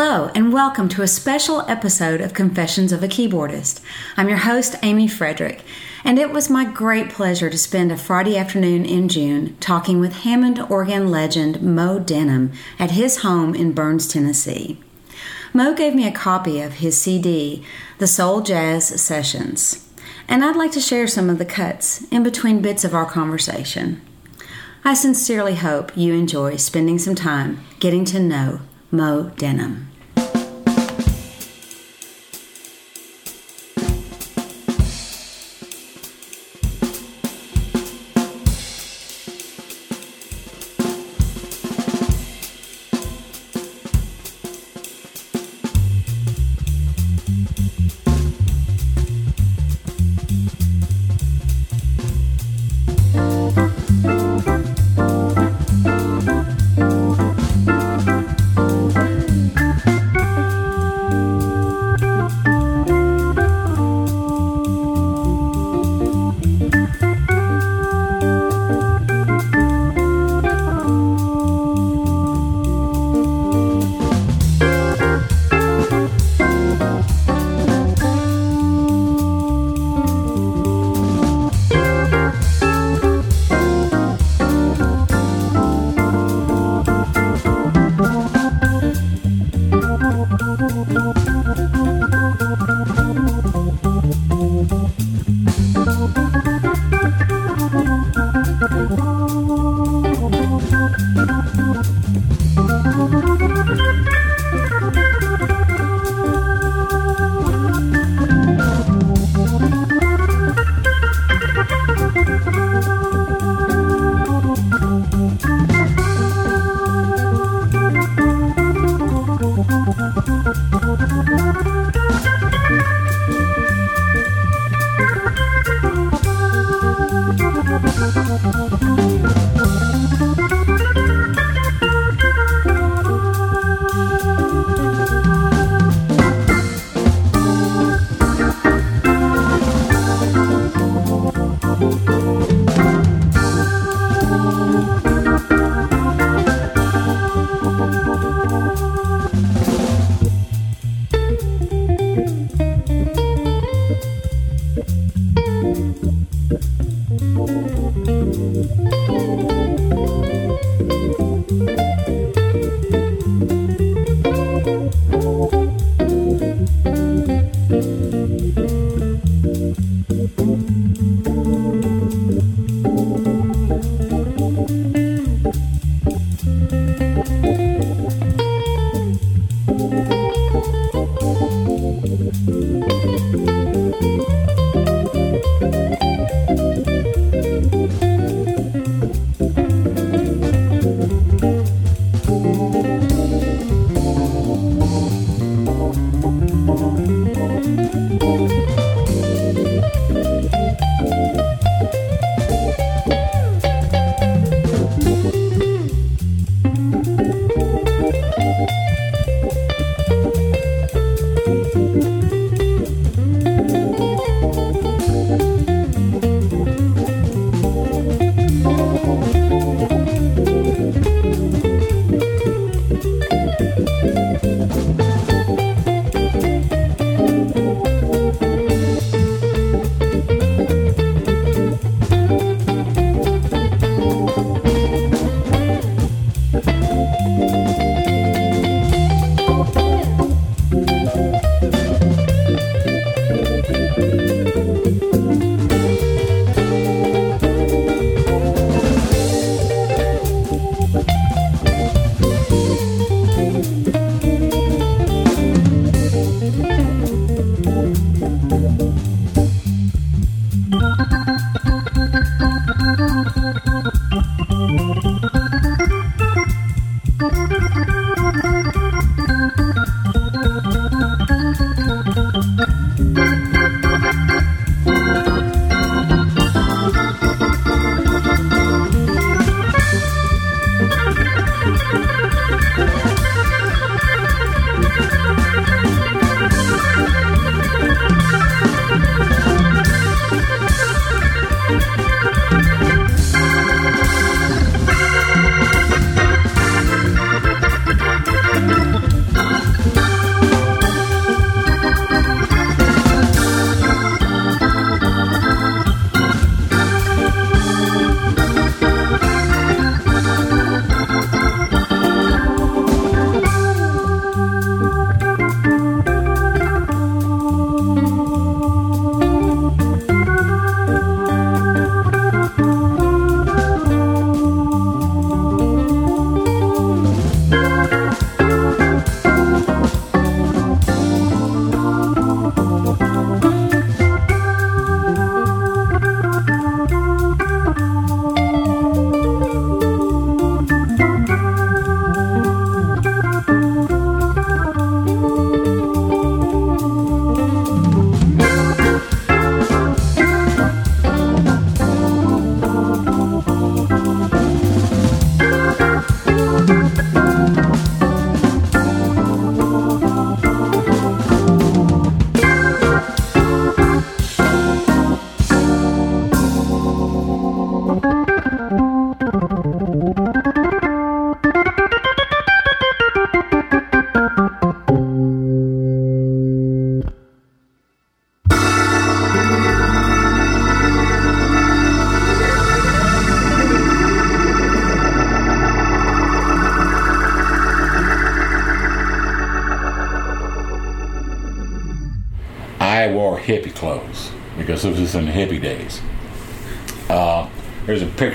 Hello, and welcome to a special episode of Confessions of a Keyboardist. I'm your host, Amy Frederick, and it was my great pleasure to spend a Friday afternoon in June talking with Hammond organ legend Mo Denham at his home in Burns, Tennessee. Mo gave me a copy of his CD, The Soul Jazz Sessions, and I'd like to share some of the cuts in between bits of our conversation. I sincerely hope you enjoy spending some time getting to know Mo Denham.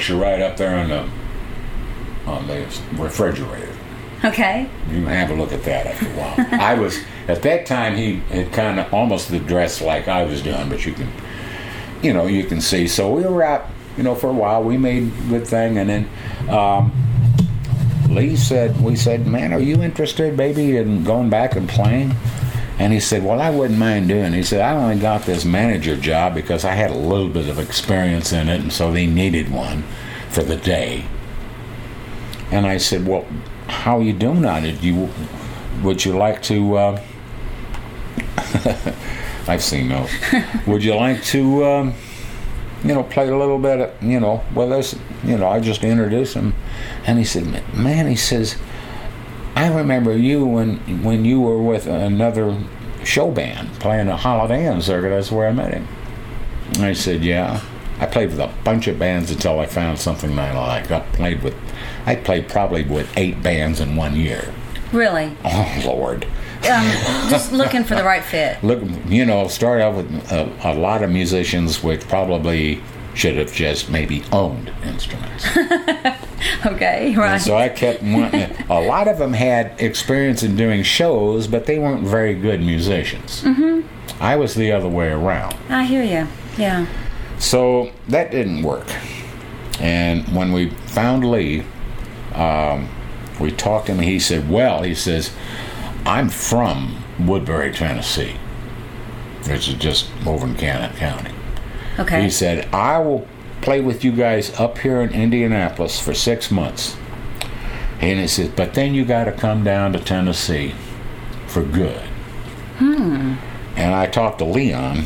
Picture right up there on the on the refrigerator. Okay. You can have a look at that after a while. I was at that time he had kind of almost dressed like I was doing, but you can, you know, you can see. So we were out, you know, for a while. We made a good thing, and then um, Lee said, "We said, man, are you interested, baby, in going back and playing?" And he said, Well, I wouldn't mind doing it. He said, I only got this manager job because I had a little bit of experience in it, and so they needed one for the day. And I said, Well, how are you doing on it? You would you like to? Uh, I've seen those. would you like to, um, you know, play a little bit? Of, you know, well, this, you know, I just introduced him, and he said, "Man," he says, "I remember you when when you were with another show band playing a Holiday Inn circuit. That's where I met him." And I said, "Yeah." I played with a bunch of bands until I found something that I liked. I played with, I played probably with eight bands in one year. Really? Oh Lord! Um, just looking for the right fit. Look, you know, started out with a, a lot of musicians which probably should have just maybe owned instruments. okay, right. And so I kept wanting. a lot of them had experience in doing shows, but they weren't very good musicians. Mm-hmm. I was the other way around. I hear you. Yeah. So that didn't work. And when we found Lee, um, we talked to him. He said, "Well, he says, I'm from Woodbury, Tennessee, which is just over in Cannon County." Okay. He said, "I will play with you guys up here in Indianapolis for six months." And he says, "But then you got to come down to Tennessee for good." Hmm. And I talked to Leon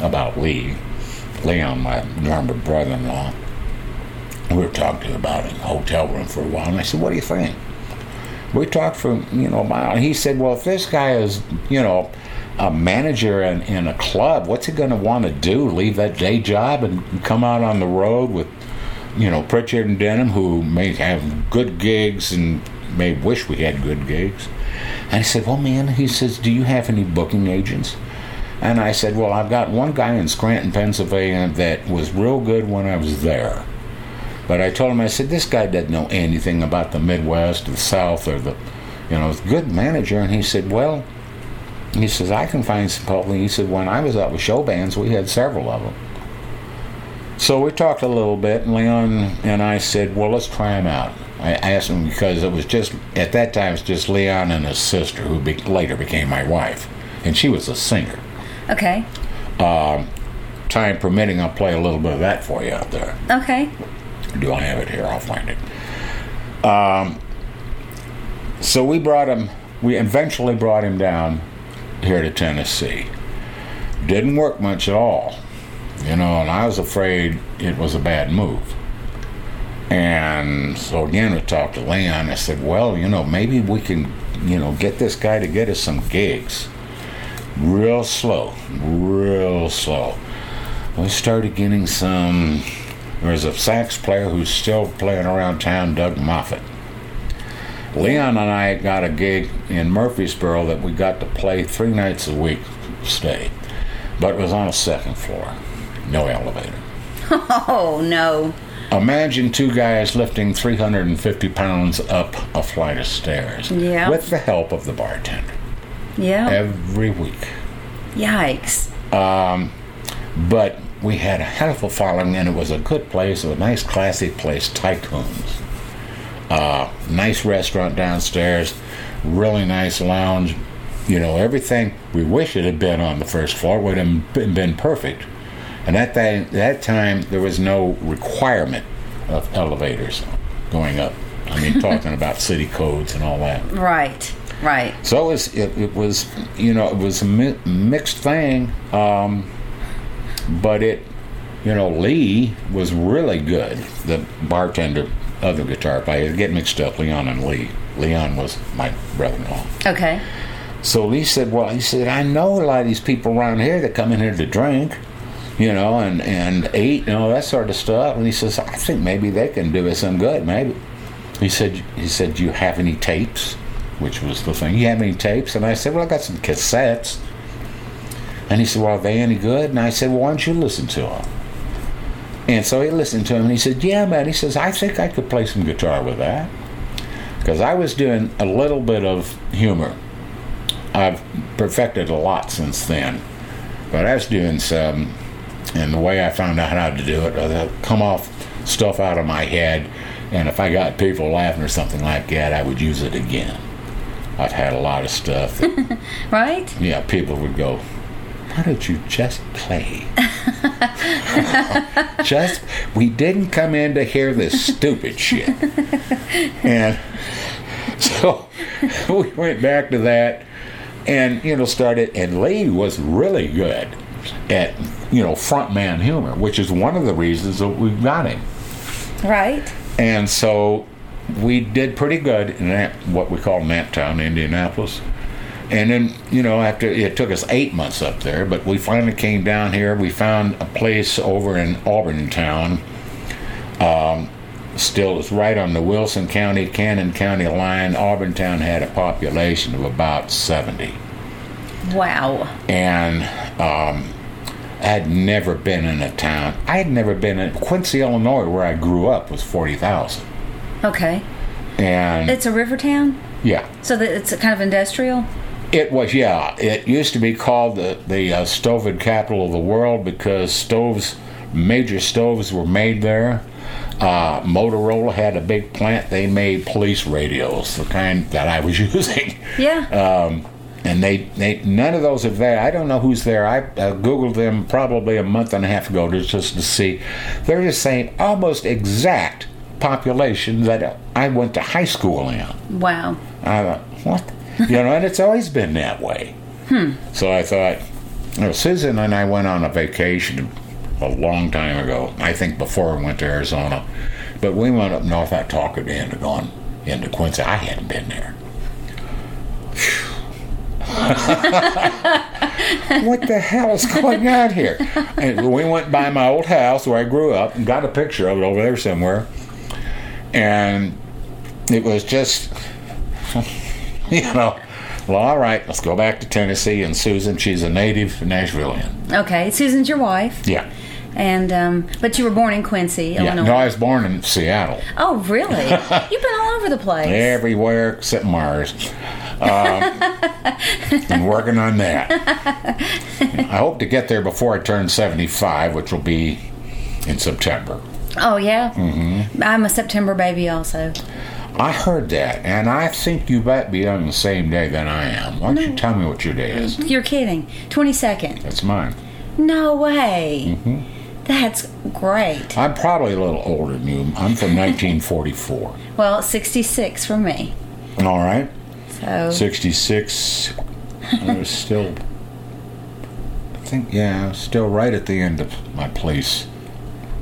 about Lee. Leon, my younger brother-in-law. We were talking about it in the hotel room for a while, and I said, "What do you think?" We talked for you know a mile, and he said, "Well, if this guy is you know a manager in, in a club, what's he going to want to do? Leave that day job and come out on the road with you know Pritchard and Denham, who may have good gigs and may wish we had good gigs?" And he said, "Well, man," he says, "Do you have any booking agents?" And I said, Well, I've got one guy in Scranton, Pennsylvania that was real good when I was there. But I told him, I said, This guy doesn't know anything about the Midwest or the South or the, you know, good manager. And he said, Well, he says, I can find some people. He said, When I was out with show bands, we had several of them. So we talked a little bit, and Leon and I said, Well, let's try them out. I asked him because it was just, at that time, it was just Leon and his sister, who be, later became my wife. And she was a singer. Okay. Um, time permitting, I'll play a little bit of that for you out there. Okay. Do I have it here? I'll find it. Um, so we brought him. We eventually brought him down here to Tennessee. Didn't work much at all, you know, and I was afraid it was a bad move. And so again, we talked to Leon. I said, "Well, you know, maybe we can, you know, get this guy to get us some gigs." real slow, real slow. We started getting some. There was a sax player who's still playing around town, Doug Moffat. Leon and I got a gig in Murfreesboro that we got to play three nights a week, stay, but it was on a second floor, no elevator. Oh no! Imagine two guys lifting 350 pounds up a flight of stairs Yeah. with the help of the bartender Yeah. every week. Yikes. Um, but we had a hell of a following, and it was a good place, a nice, classy place, Tycoons. Uh, nice restaurant downstairs, really nice lounge. You know, everything. We wish it had been on the first floor. Would have been, been perfect. And at that that time, there was no requirement of elevators going up. I mean, talking about city codes and all that. Right. Right. So it was, it, it was, you know, it was a mi- mixed thing. Um, but it, you know, Lee was really good. The bartender, other guitar player, get mixed up, Leon and Lee. Leon was my brother-in-law. Okay. So Lee said, "Well, he said I know a lot of these people around here that come in here to drink, you know, and and eat, and all that sort of stuff." And he says, "I think maybe they can do us some good, maybe." He said, "He said, do you have any tapes?" Which was the thing. You have any tapes? And I said, "Well, I got some cassettes." And he said, Well, are they any good? And I said, Well, why don't you listen to them? And so he listened to him and he said, Yeah, man. He says, I think I could play some guitar with that. Because I was doing a little bit of humor. I've perfected a lot since then. But I was doing some, and the way I found out how to do it, I'd come off stuff out of my head, and if I got people laughing or something like that, I would use it again. I've had a lot of stuff that, Right? yeah, people would go, why don't you just play? just, we didn't come in to hear this stupid shit. And so we went back to that and, you know, started, and Lee was really good at, you know, frontman humor, which is one of the reasons that we got him. Right. And so we did pretty good in that, what we call Naptown, Indianapolis. And then, you know, after it took us eight months up there, but we finally came down here. We found a place over in Auburntown. Um, still, it's right on the Wilson County, Cannon County line. Auburntown had a population of about 70 Wow. and um, I had never been in a town. I had never been in Quincy, Illinois, where I grew up, was forty thousand, Okay. and It's a river town, yeah, so that it's kind of industrial. It was. Yeah, it used to be called the the uh, stoved capital of the world because stoves, major stoves, were made there. Uh, Motorola had a big plant. They made police radios, the kind that I was using. Yeah. um, and they, they none of those are there. I don't know who's there. I uh, googled them probably a month and a half ago just, just to see. They're the same, almost exact population that I went to high school in. wow. I thought, what? You know, and it's always been that way. Hmm. So I thought, you know, Susan and I went on a vacation a long time ago. I think before we went to Arizona, but we went up north. I talked her into going into Quincy. I hadn't been there. what the hell is going on here? And we went by my old house where I grew up and got a picture of it over there somewhere. And it was just, you know, well, all right, let's go back to Tennessee. And Susan, she's a native Nashvillian. Okay. Susan's your wife, Yeah. and um, but you were born in Quincy, Yeah. Illinois. No, I was born in Seattle. oh, really? You've been all over the place. Everywhere except Mars. Um, I'm working on that. I hope to get there before I turn 75, which will be in September. Oh yeah. Mm-hmm. I'm a September baby also. I heard that, and I think you might be on the same day that I am. Why don't you tell me what your day is? You're kidding. Twenty second. That's mine. No way. Mm-hmm. That's great. I'm probably a little older than you. I'm from 1944. Well, sixty six for me. All right. So 66. I was still. I think, yeah, I was still right at the end of my police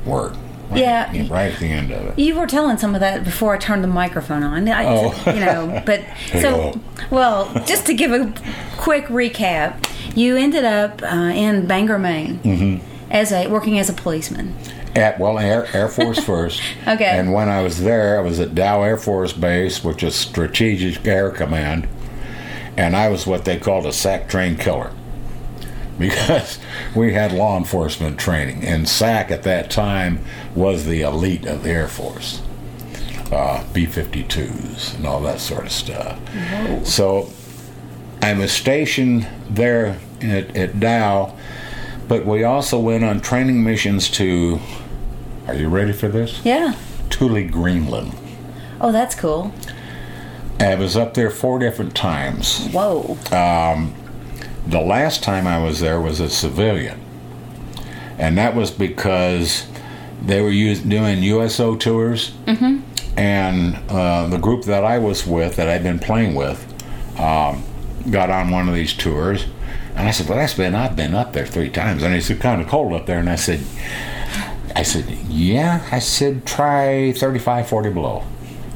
work. Right, Yeah. Right at the end of it. You were telling some of that before I turned the microphone on. I, Oh. You know, but so, well, just to give a quick recap, you ended up uh, in Bangor, Maine, Mm-hmm. as a working as a policeman. At well, Air, Air Force first. Okay. And when I was there, I was at Dow Air Force Base, which is Strategic Air Command, and I was what they called a SAC train killer, because we had law enforcement training, and SAC at that time was the elite of the Air Force, uh, B-52s and all that sort of stuff. So I was stationed there at, at Dow, but we also went on training missions to. Are you ready for this? Yeah. Thule, Greenland. Oh, that's cool. I was up there four different times. Whoa. The last time I was there was a civilian, and that was because they were us- doing USO tours, mm-hmm. and uh, the group that I was with, that I'd been playing with, um, got on one of these tours, and I said, "Well, that's been I've been up there three times," and it's kind of cold up there, and I said, "I said, yeah," I said, "Try 35, 40 below."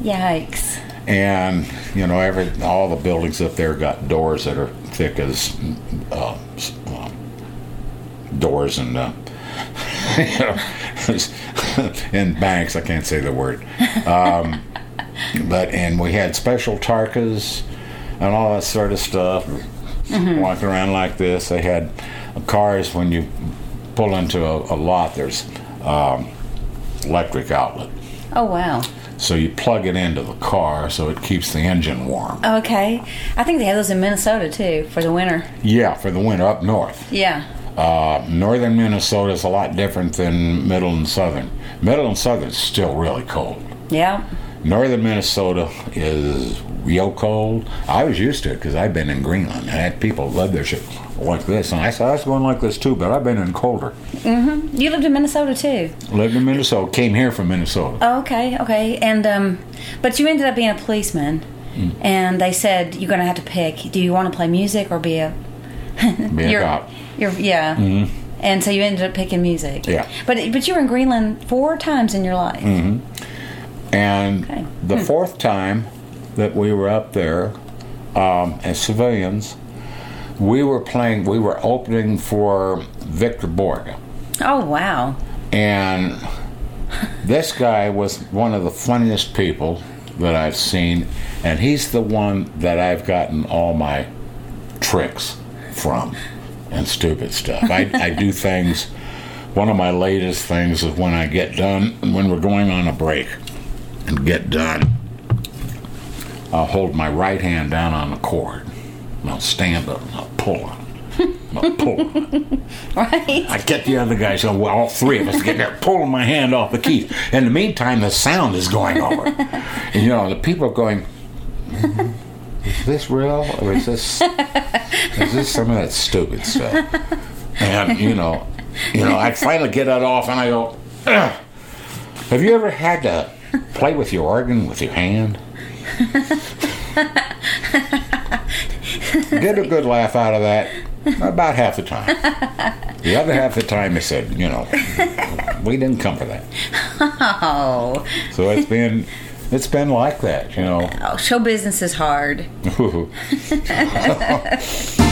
Yikes. and you know every all the buildings up there got doors that are thick as uh, uh, doors and uh, you know in banks I can't say the word um, but and we had special tarkas and all that sort of stuff walking around like this they had cars when you pull into a, a lot, there's um, electric outlet. Oh wow. So you plug it into the car so it keeps the engine warm. Okay. I think they have those in Minnesota too for the winter. Yeah, for the winter up north. Yeah. Uh, northern Minnesota is a lot different than middle and southern. Middle and southern is still really cold. Yeah. Northern Minnesota is real cold. I was used to it because I've been in Greenland. I had people love their shit like this, and I said I was going like this too, but I've been in colder. Mm-hmm. You lived in Minnesota too. Lived in Minnesota. Came here from Minnesota. Oh, okay, okay, and um, but you ended up being a policeman, Mm. and they said you're going to have to pick. Do you want to play music or be a? Be a cop. You're yeah. Mhm. And so you ended up picking music. Yeah. But but you were in Greenland four times in your life. Mm-hmm. And Okay. the fourth time that we were up there um, as civilians, we were playing. We were opening for Victor Borge. Oh wow. And this guy was one of the funniest people that I've seen, and he's the one that I've gotten all my tricks from and stupid stuff. I, I do things. One of my latest things is when I get done, when we're going on a break and get done, I'll hold my right hand down on the cord. And I'll stand up and I'll pull on it. I'll pull on it. Right. I get the other guys, so well, all three of us get there, pulling my hand off the keys. In the meantime, the sound is going over. And you know, the people are going, "Mhm. is this real? Or is this is this some of that stupid stuff? And you know, you know, I finally get it off and I go, "Ugh. Have you ever had to play with your organ with your hand? Get a good laugh out of that about half the time. The other half the time, I said, you know, we didn't come for that. Oh. So it's been, it's been like that, you know. oh, show business is hard.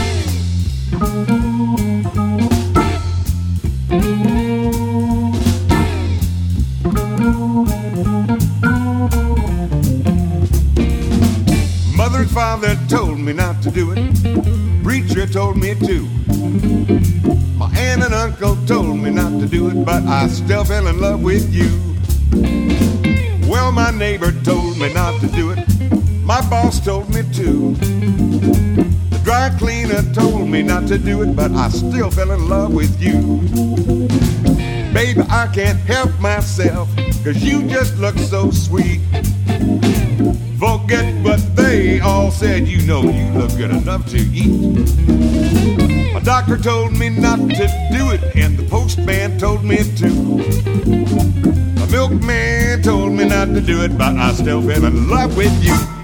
told me not to do it. Preacher told me to. My aunt and uncle told me not to do it, but I still fell in love with you. Well, my neighbor told me not to do it. My boss told me to. The dry cleaner told me not to do it, but I still fell in love with you. Baby, I can't help myself, cause you just look so sweet. Forget what they all said, you know you look good enough to eat. My doctor told me not to do it, and the postman told me to. The milkman told me not to do it, but I still fell in love with you.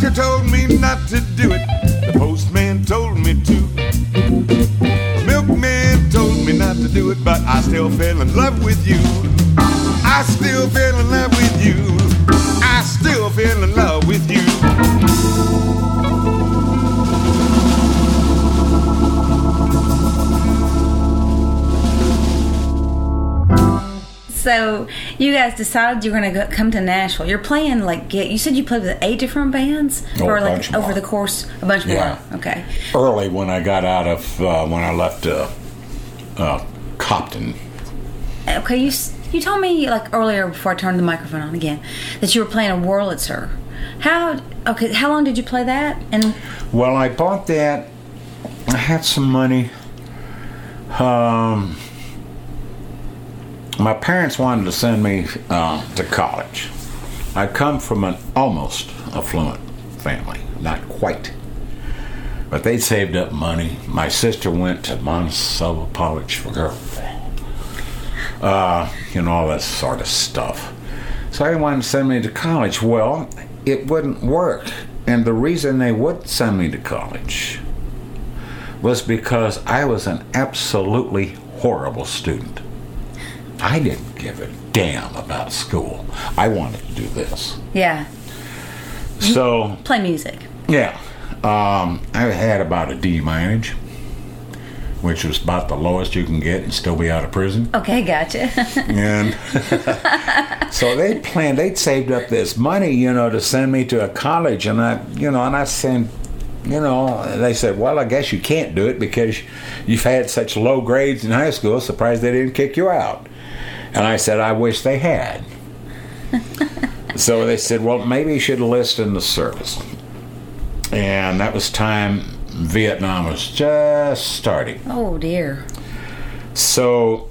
Doctor told me you decided you're going to come to Nashville. You're playing like get. You said you played with eight different bands, Oh, or like over more. the course a bunch Yeah. more. Okay. Early when I got out of uh, when I left uh, uh, Copton. Okay. You you told me like earlier before I turned the microphone on again that you were playing a Wurlitzer. How okay? How long did you play that? And Well, I bought that. I had some money. Um, my parents wanted to send me uh, to college. I come from an almost affluent family, not quite. But they saved up money. My sister went to Monticello College for Girls. Uh, you know, all that sort of stuff. So they wanted to send me to college. Well, it wouldn't work. And the reason they would send me to college was because I was an absolutely horrible student. I didn't give a damn about school. I wanted to do this. yeah, So, play music. yeah, um, I had about a D minus, which was about the lowest you can get and still be out of prison. Okay, gotcha. And so they planned, they'd saved up this money, you know, to send me to a college. And I, you know, and I said, you know, they said, well, I guess you can't do it because you've had such low grades in high school. Surprised they didn't kick you out. And I said, I wish they had. so they said, well, maybe you should enlist in the service. And that was time Vietnam was just starting. oh dear. So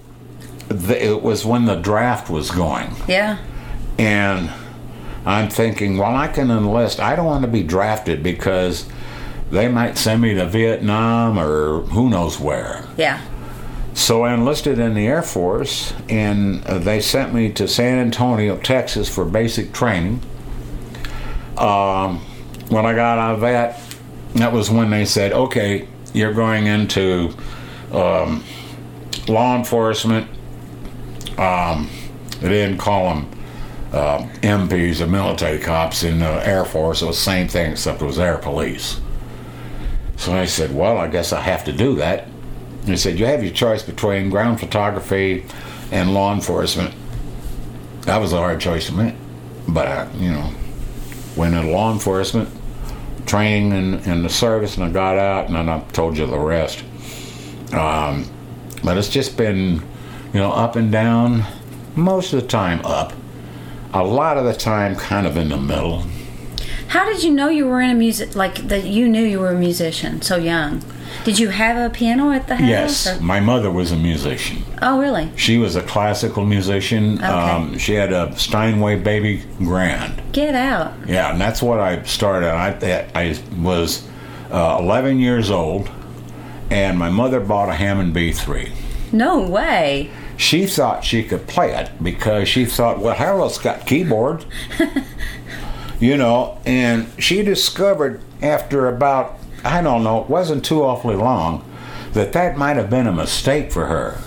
the, it was when the draft was going. Yeah. And I'm thinking, well, I can enlist. I don't want to be drafted because they might send me to Vietnam or who knows where. Yeah. So I enlisted in the Air Force, and uh, they sent me to San Antonio, Texas, for basic training. Um, when I got out of that, that was when they said, "Okay, you're going into um, law enforcement." Um, they didn't call them uh, MPs or military cops in the Air Force. It was the same thing, except it was air police. So I said, "Well, I guess I have to do that." He said, You have your choice between ground photography and law enforcement. That was a hard choice to make. But, I, you know, went into law enforcement, training in, in the service, and I got out, and then I told you the rest. Um, but it's just been, you know, up and down, most of the time up, a lot of the time kind of in the middle. How did you know you were in a music like that? You knew you were a musician so young. Did you have a piano at the house? Yes, or- my mother was a musician. Oh, really? She was a classical musician. Um, she had a Steinway Baby Grand. Get out. Yeah, and that's what I started. I I was uh, 11 years old, and my mother bought a Hammond B3. No way. She thought she could play it because she thought, well, Harold's got keyboard, you know. And she discovered after about I don't know, it wasn't too awfully long, that that might have been a mistake for her.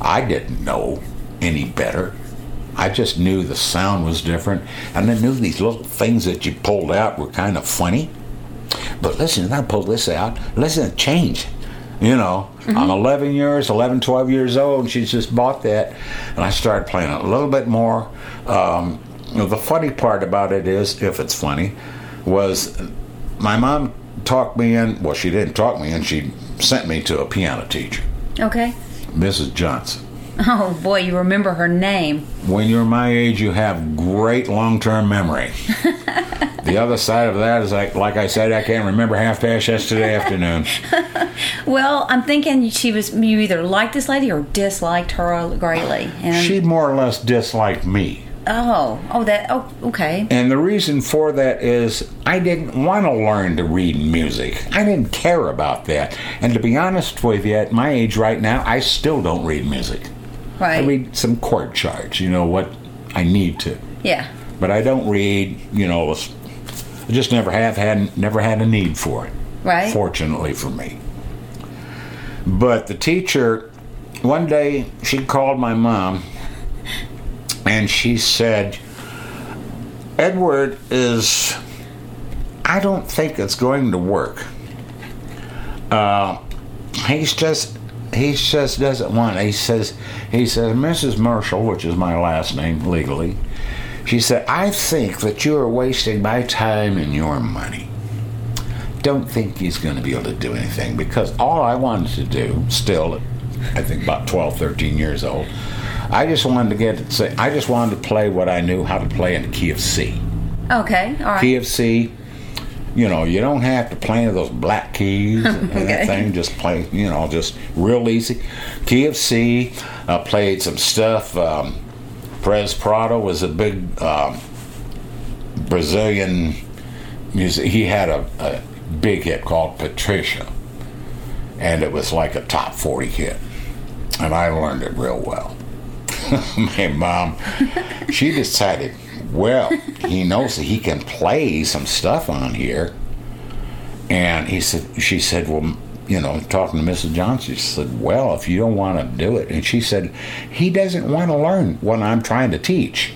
I didn't know any better. I just knew the sound was different, and I knew these little things that you pulled out were kind of funny. But listen, I pulled this out. Listen, it changed. You know, I'm 11 years, 11, 12 years old, and she's just bought that, and I started playing it a little bit more. Um, you know, the funny part about it is, if it's funny, was my mom talked me in. Well, she didn't talk me in. She sent me to a piano teacher, Okay. Mrs. Johnson. Oh boy, you remember her name. When you're my age, you have great long-term memory. the other side of that is like, like I said, I can't remember half past yesterday afternoon. Well, I'm thinking she was you either liked this lady or disliked her greatly. And She more or less disliked me. Oh, oh, that. Oh, okay. And the reason for that is I didn't want to learn to read music. I didn't care about that. And to be honest with you, at my age right now, I still don't read music. Right. I read some chord charts, you know, what I need to. Yeah. But I don't read, you know, I just never have had, never had a need for it. Right. Fortunately for me. But the teacher, one day, she called my mom and she said, Edward is, I don't think it's going to work. Uh, he's just, he just doesn't want it. He says, he says, Mrs. Marshall, which is my last name legally, she said, I think that you are wasting my time and your money. Don't think he's going to be able to do anything because all I wanted to do, still, I think about 12, 13 years old, I just wanted to get say I just wanted to play what I knew how to play in the key of C. Okay. All right. Key of C. You know, you don't have to play those black keys and Okay. that thing. Just play, you know, just real easy. Key of C. I played some stuff. Um, Perez Prado was a big um, Brazilian music. He had a, a big hit called Patricia, and it was like a top forty hit, and I learned it real well. My mom, she decided, well, he knows that he can play some stuff on here, and he said, she said, well. You know, talking to Mrs. Johnson, she said, Well, if you don't want to do it. And she said, He doesn't want to learn what I'm trying to teach.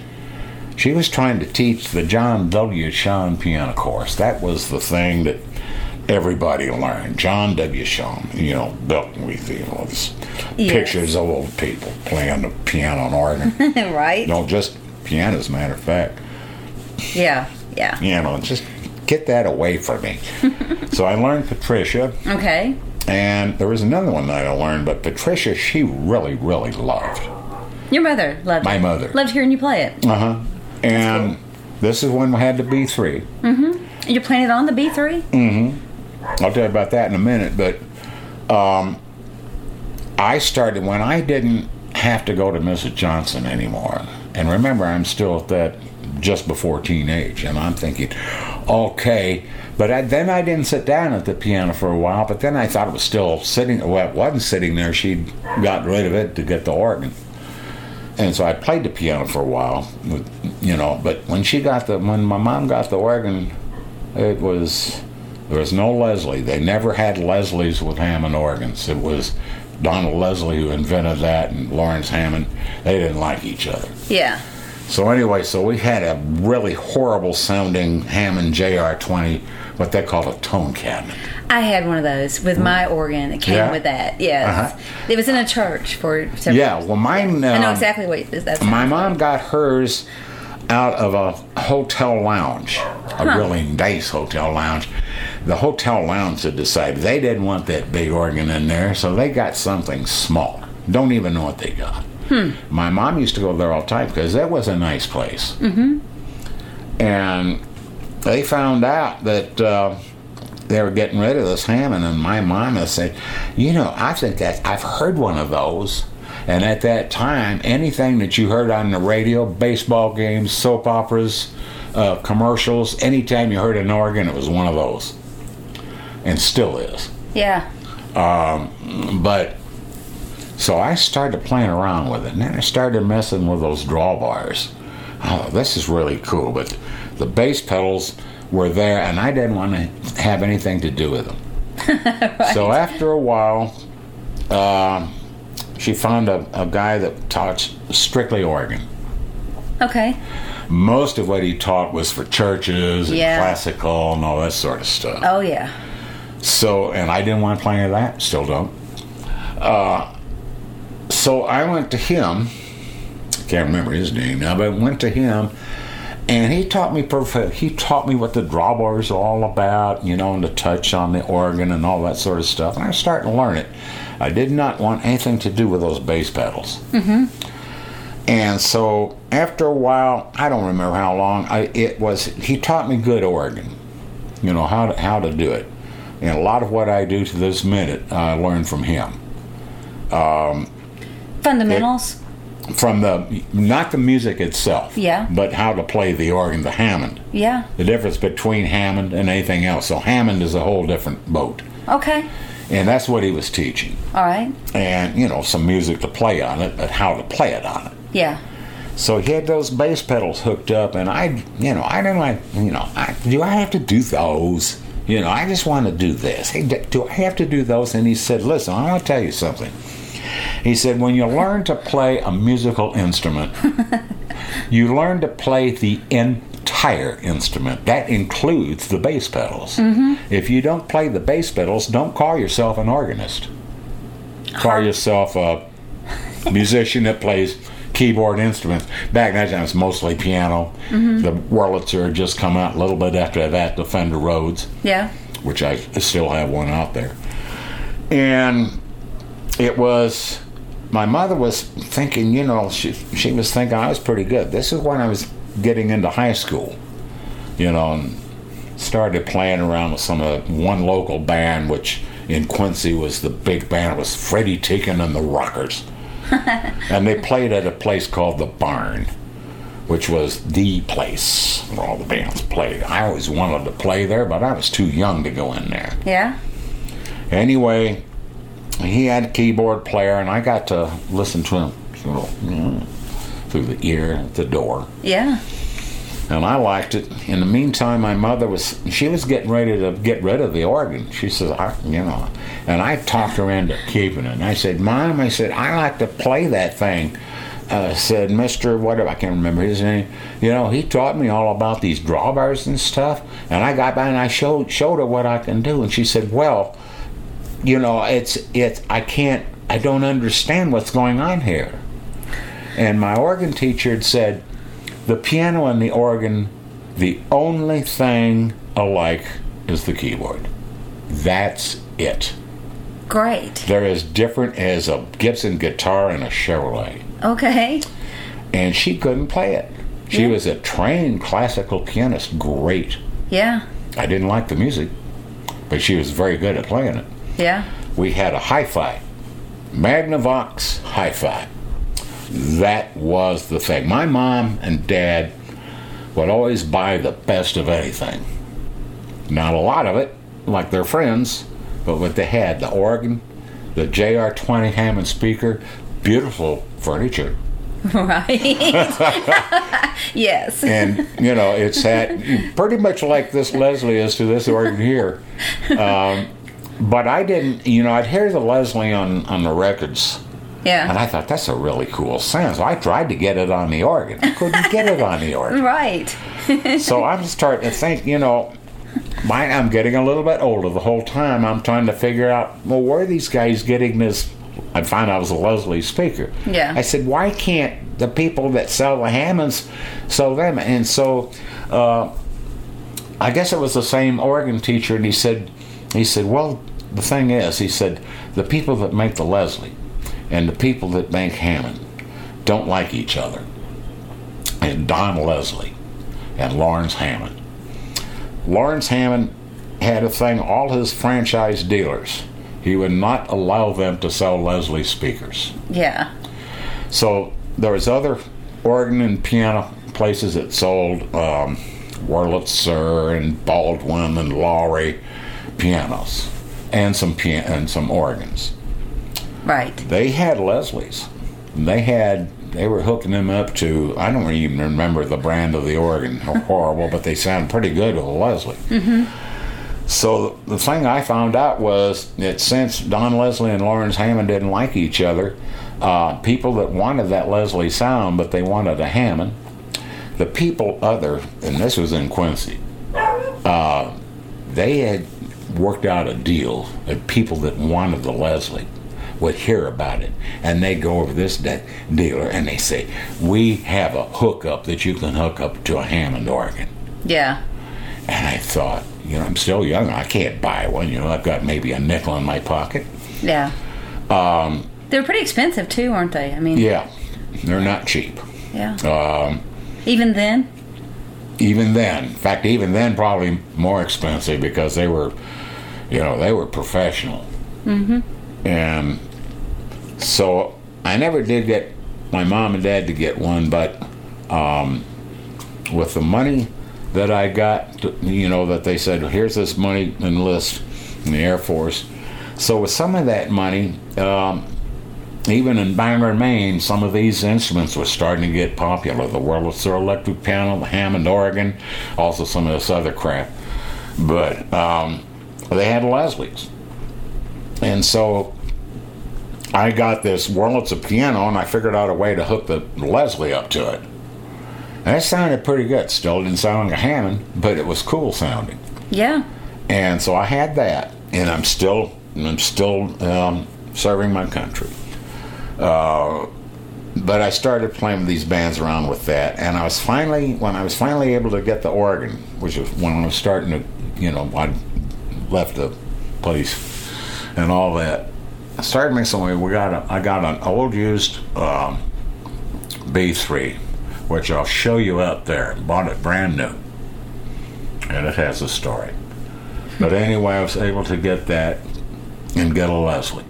She was trying to teach the John W. Schaum piano course. That was the thing that everybody learned. John W. Schaum, you know, built with you know, these Yes. pictures of old people playing the piano and organ. right. no, just piano, as a matter of fact. Yeah. Yeah. You know, just get that away from me. so I learned Patricia, Okay. and there was another one that I learned, but Patricia, she really, really loved. Your mother loved My it. mother. loved hearing you play it. Uh huh. And this is when we had the B3. Mm hmm. You're playing it on the B three. Mm. I'll tell you about that in a minute, but um, I started when I didn't have to go to Mrs. Johnson anymore. And remember, I'm still at that just before teenage, and I'm thinking, okay. But I, then I didn't sit down at the piano for a while, but then I thought it was still sitting, well, it wasn't sitting there. She'd gotten rid of it to get the organ. And so I played the piano for a while, with, you know. But when she got the, when my mom got the organ, it was there was no Leslie. They never had Leslie's with Hammond organs. It was Donald Leslie who invented that, and Lawrence Hammond. They didn't like each other. Yeah. So anyway, so we had a really horrible sounding Hammond JR20, what they call a tone cabinet. I had one of those with my organ. It came Yeah? with that. Yes. Uh-huh. It was in a church for several Yeah, years. well, mine. I know um, exactly what that's. My mom got hers out of a hotel lounge, a really nice hotel lounge. The hotel lounge had decided they didn't want that big organ in there, so they got something small. Don't even know what they got. My mom used to go there all the time because that was a nice place. Mm-hmm. And they found out that uh, they were getting rid of this Hammond, and my mama said, "You know, I think that I've heard one of those." And at that time, anything that you heard on the radio, baseball games, soap operas, uh, commercials, anytime you heard an organ, it was one of those, and still is. Yeah. But so I started playing around with it, and then I started messing with those drawbars. Oh, this is really cool, but the bass pedals were there, and I didn't want to have anything to do with them. So after a while, uh, she found a, a guy that taught strictly organ. Okay. Most of what he taught was for churches and Yeah. classical and all that sort of stuff. Oh yeah. So, and I didn't want to play any of that, still don't. Uh, so I went to him, can't remember his name now, but I went to him, and he taught me perfect. He taught me what the drawbars are all about, you know, and the touch on the organ and all that sort of stuff. And I was starting to learn it. I did not want anything to do with those bass pedals. And so after a while, I don't remember how long, I, it was, he taught me good organ, you know, how to, how to do it. And a lot of what I do to this minute, I learned from him. Um, Fundamentals. from the not the music itself, Yeah. but how to play the organ, the Hammond. Yeah. The difference between Hammond and anything else. So Hammond is a whole different boat, Okay. and that's what he was teaching. All right. And you know, some music to play on it, but how to play it on it. Yeah. So he had those bass pedals hooked up, and I, you know, I didn't like, you know, I, do I have to do those? You know, I just want to do this. Hey, do I have to do those? And he said, listen, I want to tell you something. He said, when you learn to play a musical instrument, you learn to play the entire instrument. That includes the bass pedals. Mm-hmm. If you don't play the bass pedals, don't call yourself an organist. Call yourself a musician that plays keyboard instruments. Back then, it was mostly piano. Mm-hmm. The Wurlitzer just come out a little bit after that, the Fender Rhodes Yeah. which I still have one out there. And it was my mother was thinking, you know, she she was thinking I was pretty good. This is when I was getting into high school, you know, and started playing around with some of one local band, which in Quincy was the big band. It was Freddie Ticken and the Rockers, and they played at a place called the Barn. Which was the place where all the bands played. I always wanted to play there, but I was too young to go in there. Yeah. Anyway, he had a keyboard player, and I got to listen to him you know, through the ear at the door, Yeah. And I liked it. In the meantime, my mother was she was getting ready to get rid of the organ. She says, I, you know, and I talked her into keeping it. And I said, Mom, I said I like to play that thing. Uh, said Mr. Whatever I can't remember his name. You know, he taught me all about these drawbars and stuff. And I got by and I showed showed her what I can do, and she said, "Well, you know, it's it's I can't I don't understand what's going on here." And my organ teacher had said, "The piano and the organ, the only thing alike is the keyboard. That's it. Great. They're as different as a Gibson guitar and a Chevrolet." Okay. And she couldn't play it. She Yeah. was a trained classical pianist, great. Yeah. I didn't like the music, but she was very good at playing it. Yeah. We had a hi-fi, Magnavox hi-fi. That was the thing. My mom and dad would always buy the best of anything. Not a lot of it, like their friends, but what they had, the organ, the JR20 Hammond speaker, beautiful furniture. Right. yes. and you know it's that pretty much like this Leslie is to this organ here. Um, but I didn't, you know, I'd hear the Leslie on on the records, and I thought that's a really cool sound. So I tried to get it on the organ, I couldn't get it on the organ. Right. So I'm starting to think, you know. Mine, I'm getting a little bit older. The whole time I'm trying to figure out, well, where are these guys getting this? I found out it was a Leslie speaker. Yeah. I said, why can't the people that sell the Hammonds sell them? And so, uh, I guess it was the same organ teacher, and he said, he said, well, the thing is, he said, the people that make the Leslie and the people that bank Hammond don't like each other. And Don Leslie and Lawrence Hammond. Lawrence Hammond had a thing, all his franchise dealers, he would not allow them to sell Leslie speakers. Yeah. So there was other organ and piano places that sold um, Wurlitzer and Baldwin and Lowrey pianos and some pian- and some organs. Right. They had Leslie's. They had they were hooking them up to I don't even remember the brand of the organ. Horrible, but they sound pretty good with a Leslie. So the thing I found out was that since Don Leslie and Lawrence Hammond didn't like each other, uh, people that wanted that Leslie sound, but they wanted a Hammond, the people other, and this was in Quincy, uh, they had worked out a deal that people that wanted the Leslie would hear about it, and they go over this de- dealer and they say, "We have a hookup that you can hook up to a Hammond organ." Yeah. And I thought, you know, I'm still young. I can't buy one. You know, I've got maybe a nickel in my pocket. Yeah. Um, They're pretty expensive too, aren't they? I mean, yeah, they're not cheap. yeah. Um, Even then. even then, in fact, even then, probably more expensive because they were, you know, they were professional. Mm-hmm. And so I never did get my mom and dad to get one, but um, with the money that I got, you know, that they said, here's this money, enlist in the Air Force. So with some of that money, um, even in Bangor, Maine, some of these instruments were starting to get popular. The Wurlitzer electric piano, the Hammond organ, also some of this other crap. But um, they had Leslie's. And so I got this Wurlitzer piano and I figured out a way to hook the Leslie up to it. And it sounded pretty good. Still didn't sound like a Hammond, but it was cool sounding. Yeah. And so I had that, and I'm still I'm still um, serving my country. Uh, but I started playing with these bands around with that, and I was finally when I was finally able to get the organ, which was when I was starting to, you know, I left the place and all that. Started some. We got a, I got an old used um, B3, which I'll show you up there. Bought it brand new, and it has a story. But anyway, I was able to get that and get a Leslie.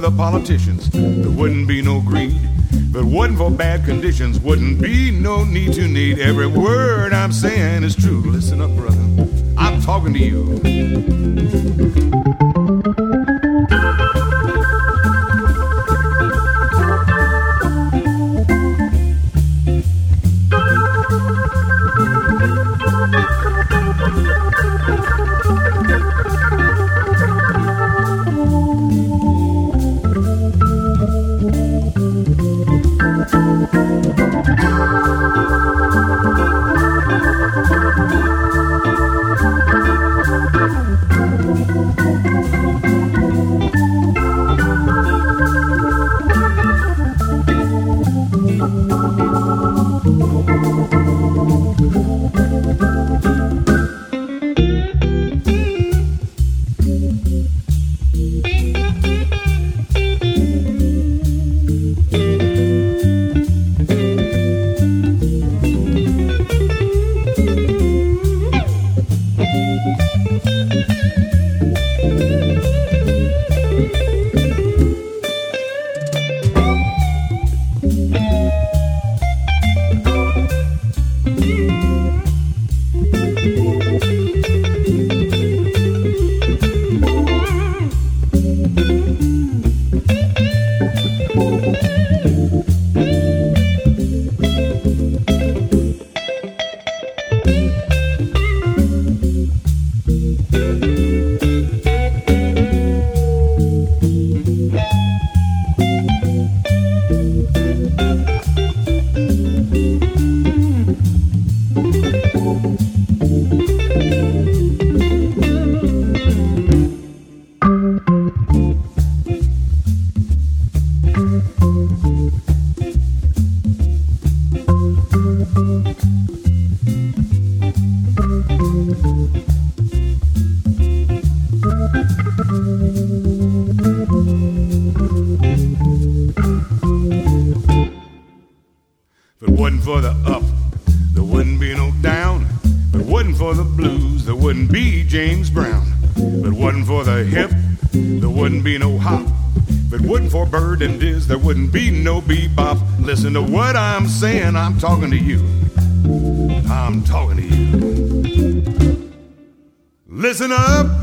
The politicians. There wouldn't be no greed. There wouldn't for bad conditions. Wouldn't be no need to need. Every word I'm saying is true. Listen up, brother. I'm talking to you. And Diz, there wouldn't be no bebop. Listen to what I'm saying, I'm talking to you. I'm talking to you. Listen up.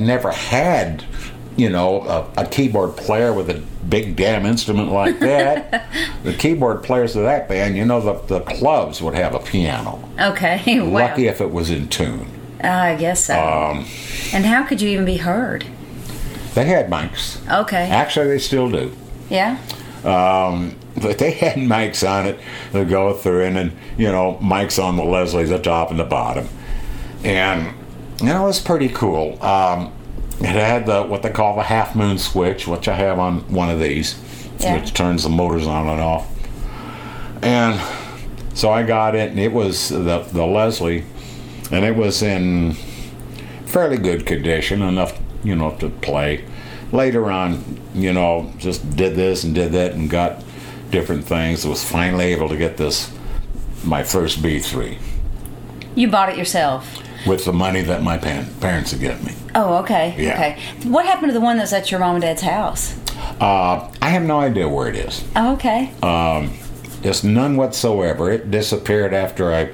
Had never had, you know, a, a keyboard player with a big damn instrument like that. the keyboard players of that band, you know, the, the clubs would have a piano. Okay. Wow. Lucky if it was in tune. I guess so. Um, and how could you even be heard? they had mics. Okay. Actually, they still do. Yeah. Um, but they had mics on it to go through, and then you know mics on the Leslie's, the top and the bottom, and you know it was pretty cool. Um, it had the what they call the half moon switch, which I have on one of these, Yeah. which turns the motors on and off. And so I got it, and it was the the Leslie, and it was in fairly good condition, enough you know to play. Later on, you know, just did this and did that and got different things. I was finally able to get this my first B three You bought it yourself. With the money that my parents had given me. Oh, okay. Yeah. Okay. What happened to the one that's at your mom and dad's house? Uh, I have no idea where it is. Oh, okay. Um, just none whatsoever. It disappeared after I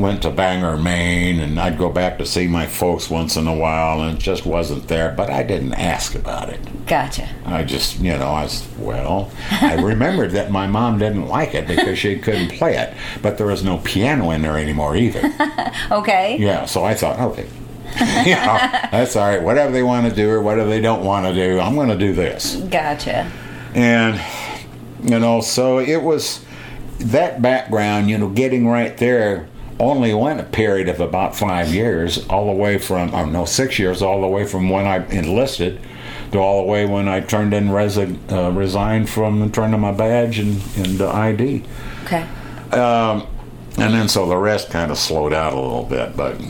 went to Bangor, Maine, and I'd go back to see my folks once in a while, and it just wasn't there. But I didn't ask about it. Gotcha. I just, you know, I was, well, I remembered that my mom didn't like it because she couldn't play it, but there was no piano in there anymore either. Okay. Yeah, so I thought, okay, you know, that's all right. Whatever they want to do or whatever they don't want to do, I'm going to do this. Gotcha. And, you know, so it was that background, you know, getting right there only went a period of about five years, all the way from, oh no, six years, all the way from when I enlisted to all the way when I turned in, resi- uh, resigned from, turned in my badge and, and uh, ID. Okay. Um, and then so the rest kind of slowed out a little bit, but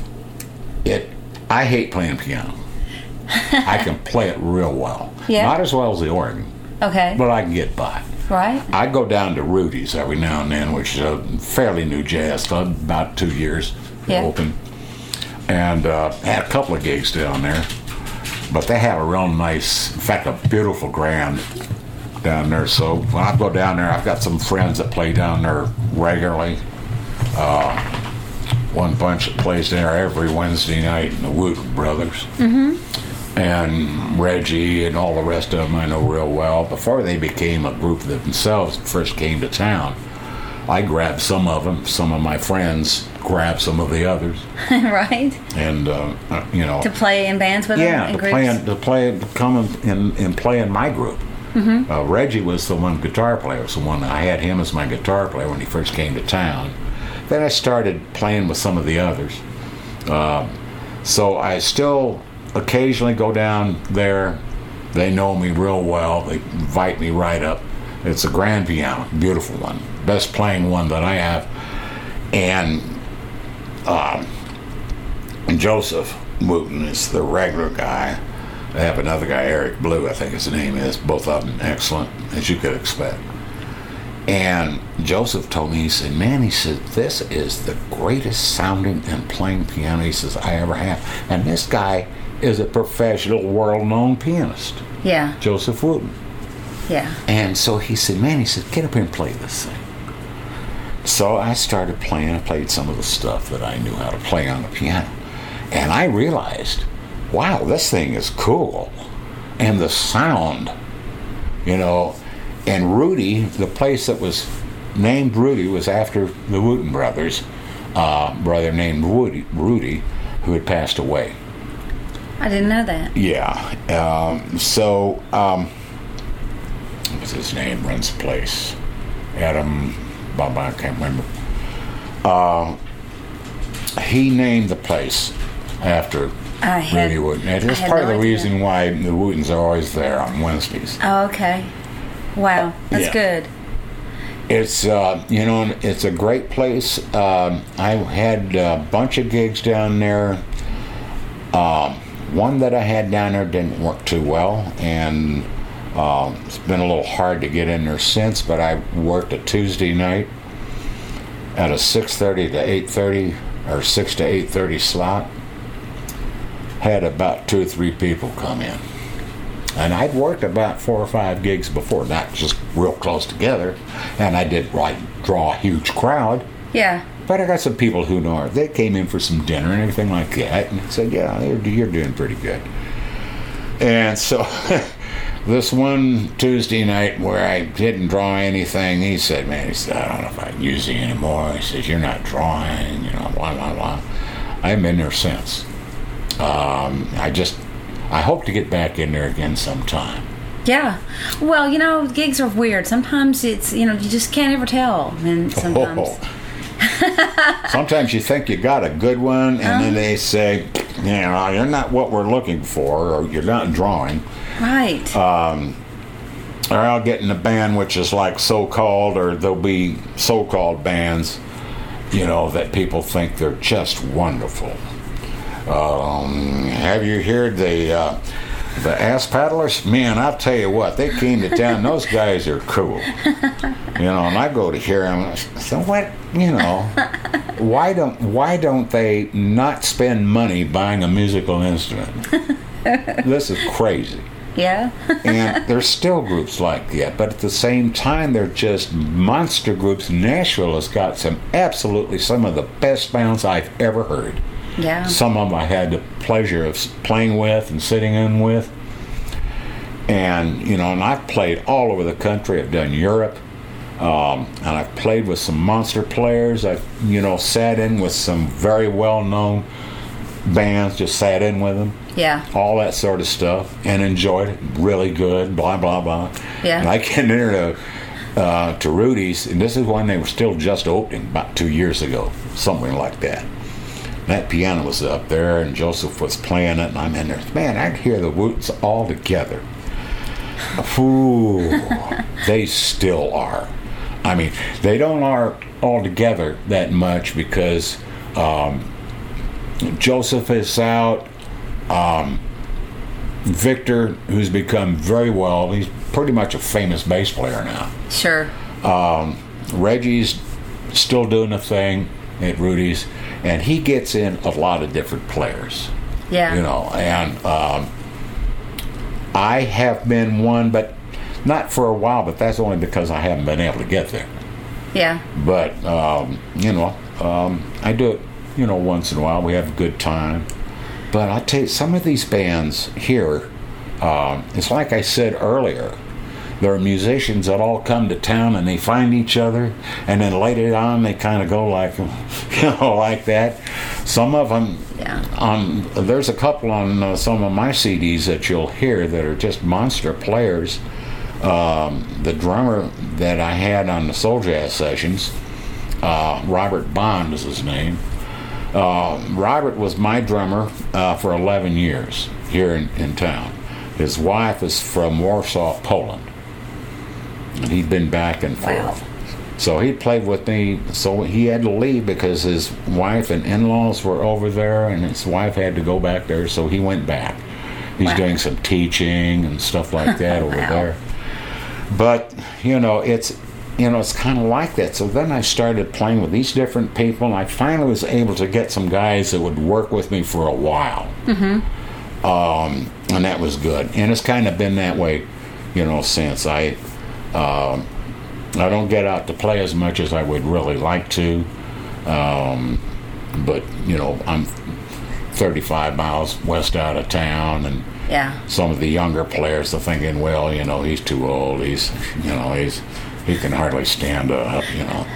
it, I hate playing piano. I can play it real well. Yeah. Not as well as the organ, Okay. but I can get by. Right. I go down to Rudy's every now and then, which is a fairly new jazz club, about two years Yeah. open, and uh, had a couple of gigs down there. But they have a real nice, in fact, a beautiful grand down there. So when I go down there, I've got some friends that play down there regularly. Uh, one bunch that plays there every Wednesday night, and the Wooten Brothers and Reggie and all the rest of them I know real well. Before they became a group themselves, first came to town, I grabbed some of them. Some of my friends grabbed some of the others, right. and uh, uh, you know, To play in bands with yeah, them in to play in, to play to come and, and play in my group. Mm-hmm. Uh, Reggie was the one guitar player. Was the one I had him as my guitar player when he first came to town. Then I started playing with some of the others. Um, so I still occasionally go down there. They know me real well. They invite me right up. It's a grand piano, beautiful one, best playing one that I have. And um, Joseph Wooten is the regular guy. They have another guy, Eric Blue, I think his name is. Both of them excellent, as you could expect. And Joseph told me, he said, Man, he said, this is the greatest sounding and playing piano, he says, I ever have. And this guy is a professional, world known pianist, Yeah. Joseph Wooten. Yeah. And so he said, Man, he said, get up here and play this thing. So I started playing. I played some of the stuff that I knew how to play on the piano. And I realized, wow, this thing is cool. And the sound, you know, and Rudy, the place that was named Rudy was after the Wooten brothers. uh, brother named Rudy, Rudy, who had passed away. I didn't know that. Yeah. Um, so, um, what's his name? Runs the place. Adam, blah, I can't remember. Uh, he named the place after I had- Rudy Wooten. And I That's had part of the idea. reason why the Wootens are always there on Wednesdays. Oh, okay. Wow, that's Yeah. good. It's uh, you know it's a great place. Um, I had a bunch of gigs down there. Um, one that I had down there didn't work too well, and um, it's been a little hard to get in there since. But I worked a Tuesday night at a six thirty to eight thirty or six to eight thirty slot. Had about two or three people come in. And I'd worked about four or five gigs before, not just real close together. And I did like draw a huge crowd. Yeah. But I got some people who know her. They came in for some dinner and everything like that, and said, "Yeah, you're, you're doing pretty good." And so, this one Tuesday night where I didn't draw anything, he said, "Man, he said I don't know if I can use you anymore." He says, "You're not drawing, you know, blah blah blah." I haven't been there since. Um, I just, I hope to get back in there again sometime. Yeah. Well, you know, gigs are weird. Sometimes it's, you know, you just can't ever tell. And sometimes. Oh. Sometimes you think you got a good one, and Uh-huh. then they say, you know, you're not what we're looking for, or you're not drawing. Right. Uh, Or I'll get in a band which is like so called, or there'll be so called bands, you know, that people think they're just wonderful. Um, have you heard the uh, the ass paddlers? Man, I'll tell you what, they came to town. Those guys are cool. You know, and I go to hear them. So what? You know, why don't why don't they not spend money buying a musical instrument? this is crazy yeah. and there's still groups like that, but at the same time, they're just monster groups. Nashville has got some absolutely some of the best bands I've ever heard. Yeah. Some of them I had the pleasure of playing with and sitting in with. And, you know, and I've played all over the country. I've done Europe. Um, and I've played with some monster players. I've, you know, sat in with some very well known bands, just sat in with them Yeah. all that sort of stuff, and enjoyed it. Really good, blah blah blah. Yeah. And I came in to uh, to Rudy's, and this is when they were still just opening, about two years ago, something like that. That piano was up there, and Joseph was playing it, and I'm in there. Man, I could hear the Woots all together. Ooh, they still are. I mean, they don't are all together that much because um, Joseph is out. Um, Victor, who's become very well, he's pretty much a famous bass player now. Sure. Reggie's still doing a thing at Rudy's, and he gets in a lot of different players. Yeah. You know, and um, I have been one, but not for a while, but that's only because I haven't been able to get there. Yeah. But, um, you know, um, I do it, you know, once in a while. We have a good time. But I tell you, some of these bands here, um, it's like I said earlier. There are musicians that all come to town and they find each other, and then later on they kind of go like, you know, like that. Some of them, Yeah. on there's a couple on uh, some of my CDs that you'll hear that are just monster players. Um, the drummer that I had on the Soul Jazz sessions, uh, Robert Bond is his name. Uh, Robert was my drummer uh, for 11 years here in, in town. His wife is from Warsaw, Poland. He'd been back and forth. Wow. So he played with me. So he had to leave because his wife and in laws were over there, and his wife had to go back there, so he went back. He's Wow. doing some teaching and stuff like that over there. But, you know, it's you know, it's kind of like that. So then I started playing with these different people, and I finally was able to get some guys that would work with me for a while. Mm-hmm. Um, and that was good. And it's kind of been that way, you know, since I. Um, I don't get out to play as much as I would really like to, um, but you know I'm 35 miles west out of town, and Yeah. some of the younger players are thinking, well, you know, he's too old. He's, you know, he's he can hardly stand up. You know,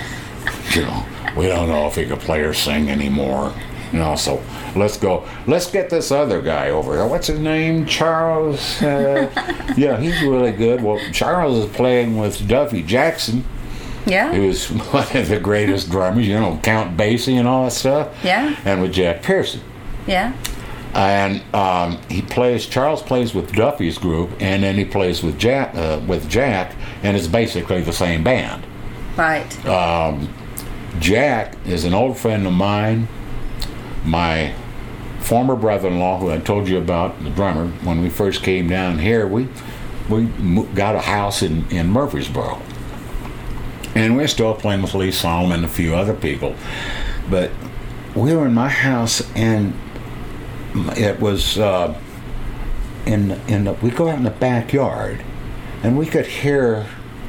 you know, we don't know if he could play or sing anymore. You know, so let's go. Let's get this other guy over here. What's his name? Charles. Uh, yeah, he's really good. Well, Charles is playing with Duffy Jackson, Yeah. who was one of the greatest drummers. You know, Count Basie and all that stuff. Yeah. And with Jack Pearson Yeah. and um, he plays. Charles plays with Duffy's group, and then he plays with Jack. Uh, with Jack, and it's basically the same band. Right. Uh, Jack is an old friend of mine. My former brother-in-law, who I told you about, the drummer. When we first came down here, we we got a house in in Murfreesboro, and we're still playing with Lee Solomon and a few other people. But we were in my house, and it was uh, in in the, we go out in the backyard, and we could hear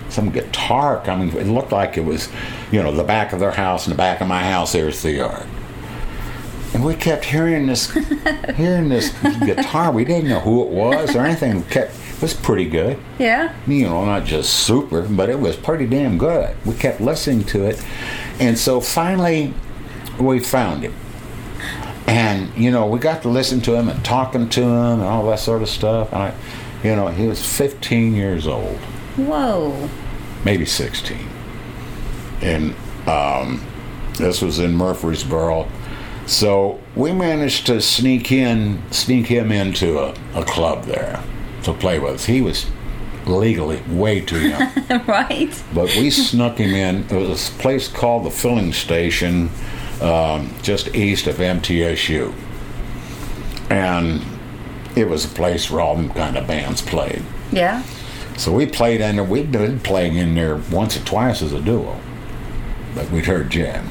some guitar coming. It looked like it was, you know, the back of their house and the back of my house. There's the yard, and we kept hearing this, hearing this guitar. We didn't know who it was or anything. It kept it was pretty good Yeah. you know, not just super, but it was pretty damn good. We kept listening to it. And so finally, we found him. And, you know, we got to listen to him and talking to him and all that sort of stuff. And I, you know, he was 15 years old, Whoa. maybe 16. And um, this was in Murfreesboro. So we managed to sneak in, sneak him into a, a club there to play with. He was legally way too young. right. But we snuck him in. It was a place called the Filling Station, um, just east of MTSU. And it was a place where all them kind of bands played. Yeah. So we played in there. We'd been playing in there once or twice as a duo. But we'd heard jam.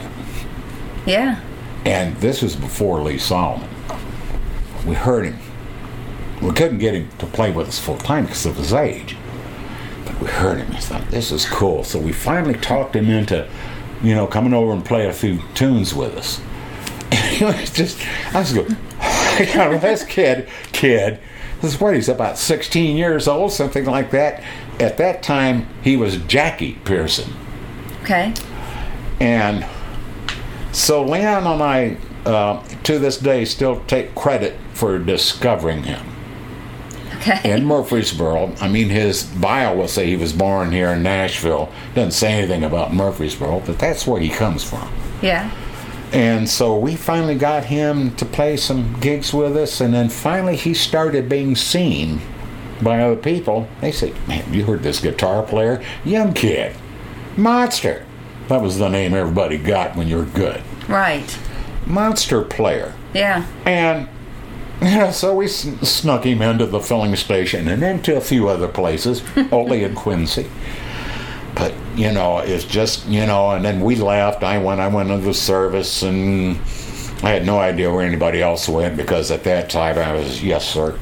Yeah. And this was before Lee Solomon. We heard him. We couldn't get him to play with us full time because of his age. But we heard him. We thought, this is cool. So we finally talked him into, you know, coming over and play a few tunes with us. And he was just, I was going, know, this kid, kid, this is what he's about 16 years old, something like that. At that time, he was Jackie Pearson. Okay. And so Leon and I, uh, to this day, still take credit for discovering him Okay. in Murfreesboro. I mean, his bio will say he was born here in Nashville. Doesn't say anything about Murfreesboro, but that's where he comes from. yeah. And so we finally got him to play some gigs with us, and then finally he started being seen by other people. They said, Man, you heard this guitar player? Young kid. Monster. That was the name everybody got when you were good. Right. Monster player. Yeah. And you know, so we sn- snuck him into the filling station and into a few other places, only in Quincy. But you know, it's just you know, and then we left. I went. I went into the service, and I had no idea where anybody else went because at that time I was yes sir.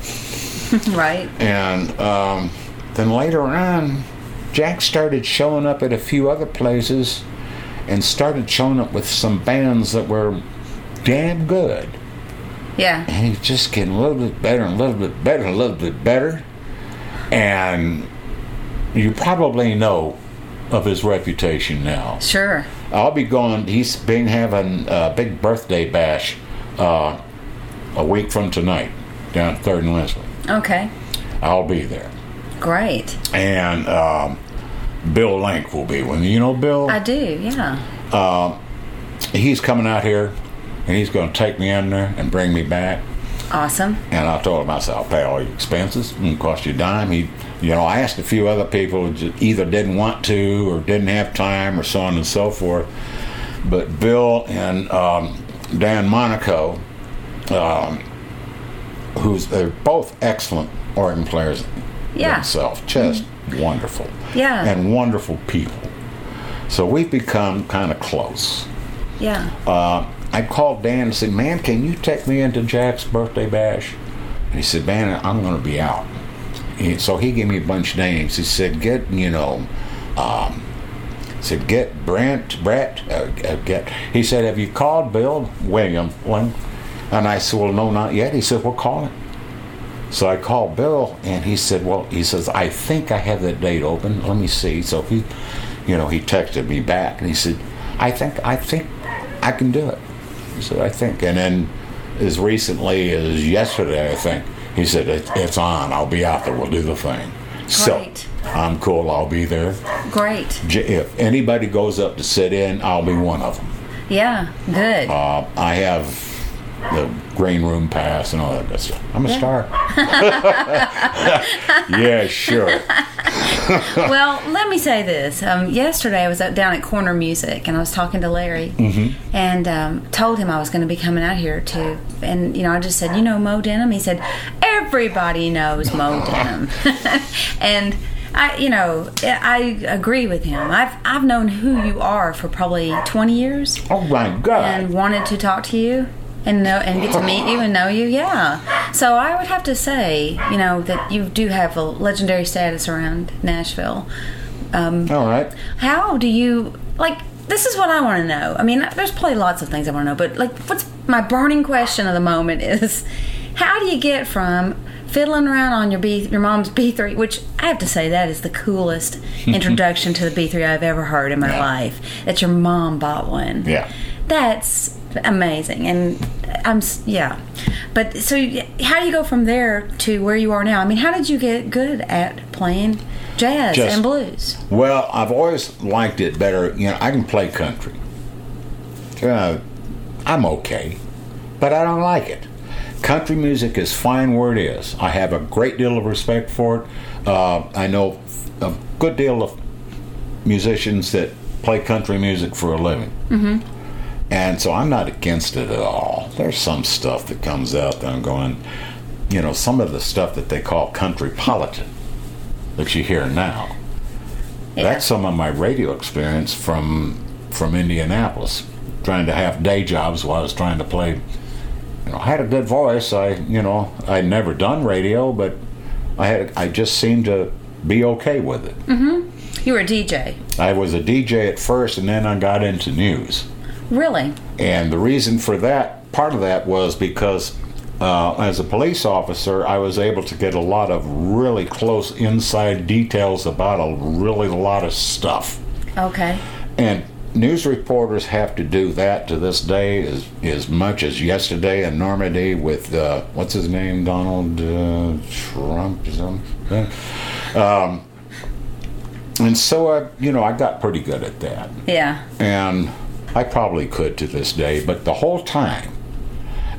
Right. And um, then later on, Jack started showing up at a few other places, and started showing up with some bands that were damn good Yeah. and he's just getting a little bit better and a little bit better and a little bit better. And you probably know of his reputation now. Sure. I'll be going. He's been having a big birthday bash uh, a week from tonight down at Third and Lindsley. Okay. I'll be there, Great. and um, Bill Link will be me. You know Bill? I do. Yeah. he's coming out here, and he's going to take me in there and bring me back. Awesome. And I told him, I said, I'll pay all your expenses. It won't cost you a dime. He, you know, I asked a few other people who either didn't want to or didn't have time or so on and so forth. But Bill and um, Dan Monaco, um, who's they're both excellent organ players Yeah. themselves, just wonderful. Yeah. And wonderful people. So we've become kind of close Yeah. uh, I called Dan and said, "Man, can you take me into Jack's birthday bash?" And he said, "Man, I'm going to be out." He- so he gave me a bunch of names. He said, "Get you know." Um, said get Brent, Brett, uh, uh, get. He said, "Have you called Bill William?" Link?" And I said, "Well, no, not yet." He said, "Well, call him." So I called Bill, and he said, "Well, he says I think I have that date open. Let me see." So he, you know, he texted me back, and he said, I think I think I can do it. So I think, and then as recently as yesterday, I think he said it, it's on. I'll be out there. We'll do the thing. Great. So I'm cool. I'll be there. Great. If anybody goes up to sit in, I'll be one of them. Yeah. Good. Uh, I have the grain room pass and all that good stuff. I'm a star. yeah, sure. well, let me say this. Um, yesterday, I was out down at Corner Music, and I was talking to Larry, and um, told him I was going to be coming out here too. And you know, I just said, "You know Mo Denham?" He said, "Everybody knows Mo Denham," and. I, you know, I agree with him. I've I've known who you are for probably twenty years, Oh my God. and wanted to talk to you and know and get to meet you and know you. Yeah. So I would have to say, you know, that you do have a legendary status around Nashville. Um, all right. how do you like? This is what I want to know. I mean, there's probably lots of things I want to know, but like, what's my burning question of the moment is, how do you get from fiddling around on your B, your mom's B3, which I have to say that is the coolest introduction to the B3 I've ever heard in my Yeah. life. That your mom bought one. Yeah. That's amazing, and I'm yeah. But so, how do you go from there to where you are now? I mean, how did you get good at playing jazz Just- and blues? Well, I've always liked it better. You know, I can play country. Uh, I'm okay, but I don't like it. Country music is fine where it is. I have a great deal of respect for it. Uh, I know a good deal of musicians that play country music for a living. Mm-hmm. And so I'm not against it at all. There's some stuff that comes out that I'm going, you know, some of the stuff that they call country politic that you hear now. Yeah. That's some of my radio experience from from Indianapolis, trying to have day jobs while I was trying to play. You know, I had a good voice. I, you know, I'd never done radio, but I had I just seemed to be okay with it. Mm-hmm. You were a DJ. I was a DJ at first, and then I got into news. Really? And the reason for that, part of that was because uh, as a police officer, I was able to get a lot of really close inside details about a really lot of stuff. Okay. And news reporters have to do that to this day as, as much as yesterday in Normandy with, uh, what's his name, Donald uh, Trump or something. Um, and so, I, you know, I got pretty good at that Yeah. and I probably could to this day, but the whole time.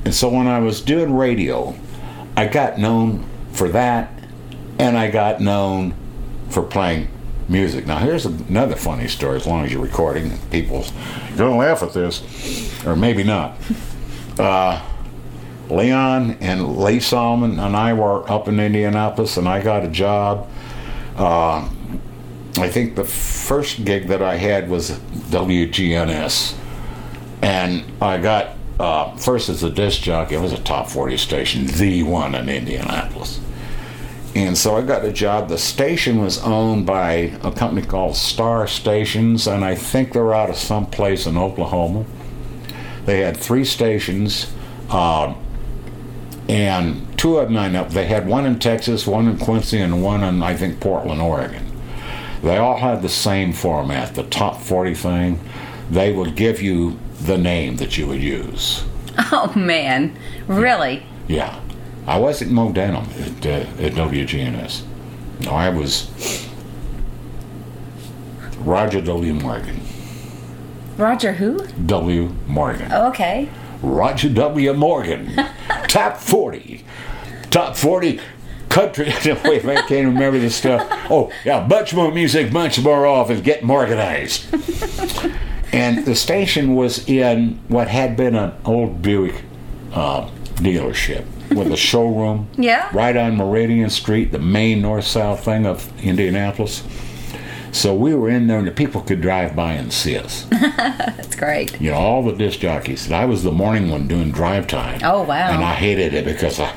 And so when I was doing radio, I got known for that, and I got known for playing music. Now, here's another funny story. As long as you're recording, people you're gonna laugh at this, or maybe not. Uh, Leon and Lee Solomon and I were up in Indianapolis, and I got a job. Uh, I think the first gig that I had was WGNS, and I got uh, first as a disc jockey. It was a top forty station, the one in Indianapolis, and so I got a job. The station was owned by a company called Star Stations, and I think they're out of some place in Oklahoma. They had three stations. Uh, and two of them I know. They had one in Texas, one in Quincy, and one in I think Portland, Oregon. They all had the same format, the top 40 thing. They would give you the name that you would use. Oh man. Really? Yeah. I wasn't Mo Denham at, uh, at WGNS. No, I was Roger W. Morgan. Roger who? W. Morgan. Oh, okay. Roger W. Morgan. Top 40. Top 40 country. Wait, I can't remember this stuff. Oh, yeah, much more music, much more off, and getting organized. and the station was in what had been an old Buick uh, dealership with a showroom Yeah. right on Meridian Street, the main north south thing of Indianapolis. So we were in there, and the people could drive by and see us. That's great. You know, all the disc jockeys. And I was the morning one doing drive time. Oh, wow. And I hated it because I,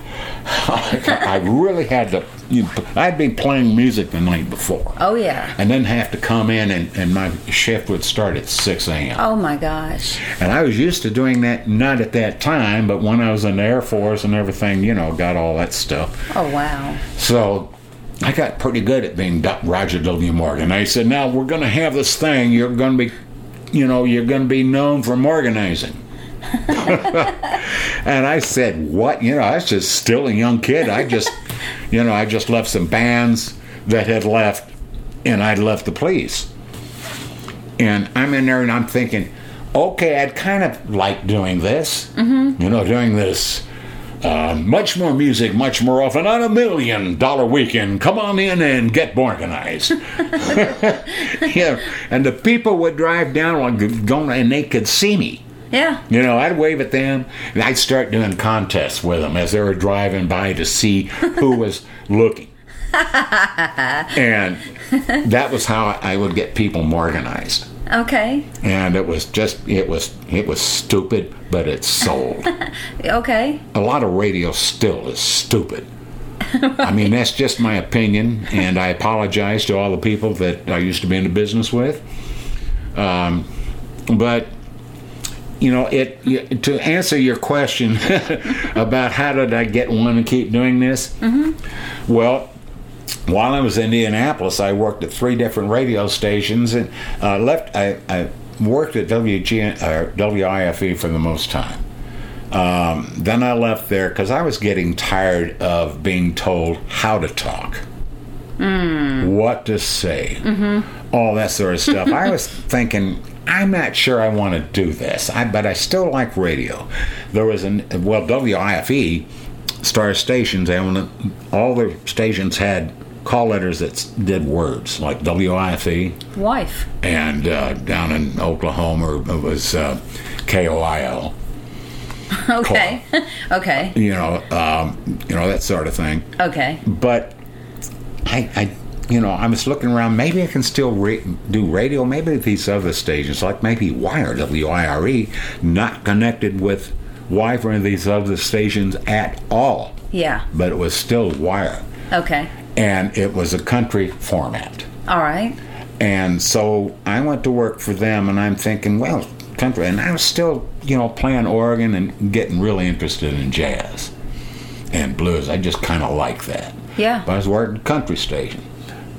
I really had to. You know, I'd been playing music the night before, Oh yeah. and then have to come in, and, and my shift would start at six a.m. Oh my gosh. And I was used to doing that, not at that time, but when I was in the Air Force and everything, you know, got all that stuff. Oh wow. So I got pretty good at being Roger W. Morgan. I said, now we're going to have this thing. You're going to be you know, you're going to be known for organizing. and I said, "What? You know, I was just still a young kid. I just, you know, I just left some bands that had left, and I'd left the police. And I'm in there, and I'm thinking, okay, I'd kind of like doing this. Mm-hmm. You know, doing this." Uh, much more music, much more often on a million dollar weekend. Come on in and get organized. yeah, and the people would drive down like going, and they could see me. Yeah. You know, I'd wave at them, and I'd start doing contests with them as they were driving by to see who was looking. and that was how I would get people organized. Okay. And it was just it was it was stupid, but it sold. Okay. A lot of radio still is stupid. I mean, that's just my opinion, and I apologize to all the people that I used to be in the business with. Um, but you know, it to answer your question about how did I get one to keep doing this? Mm-hmm. Well, while I was in Indianapolis, I worked at three different radio stations and uh, left. I, I worked at WG, uh, WIFE for the most time. Um, then I left there because I was getting tired of being told how to talk, what to say, all that sort of stuff. I was thinking, I'm not sure I want to do this, I, but I still like radio. There was an well, WIFE star stations, and all the stations had call letters that did words like WIFE Wife. and uh, down in Oklahoma it was uh, KOIL. Okay. okay. You know, um, you know that sort of thing. Okay. But I, I, you know, I was looking around. Maybe I can still ra- do radio. Maybe these other stations, like maybe Wire, W I R E, not connected with Wi or any of these other stations at all. Yeah. But it was still Wire, Okay. and it was a country format. All right. And so I went to work for them, and I'm thinking, well, country. And I was still, you know, playing organ and getting really interested in jazz and blues. I just kind of like that. Yeah. But I was working country station.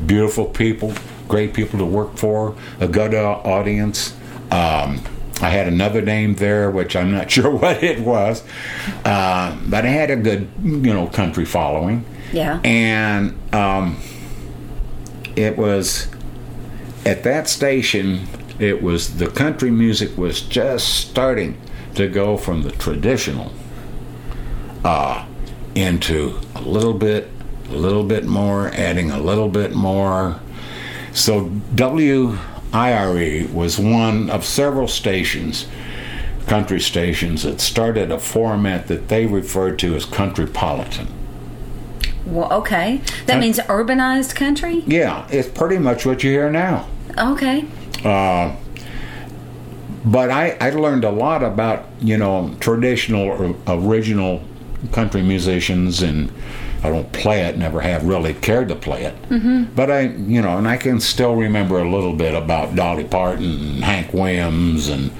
Beautiful people, great people to work for, a good uh, audience. Um, I had another name there, which I'm not sure what it was, uh, but I had a good, you know, country following. Yeah. And um, it was at that station. It was the country music was just starting to go from the traditional uh, into a little bit, a little bit more, adding a little bit more. So WIRE was one of several stations, country stations, that started a format that they referred to as countrypolitan. Well, okay. That Uh, means urbanized country? Yeah, it's pretty much what you hear now. Okay. Uh, but I, I learned a lot about you know traditional or original country musicians and I don't play it never have really cared to play it mm-hmm. but I you know and I can still remember a little bit about Dolly Parton and Hank Williams and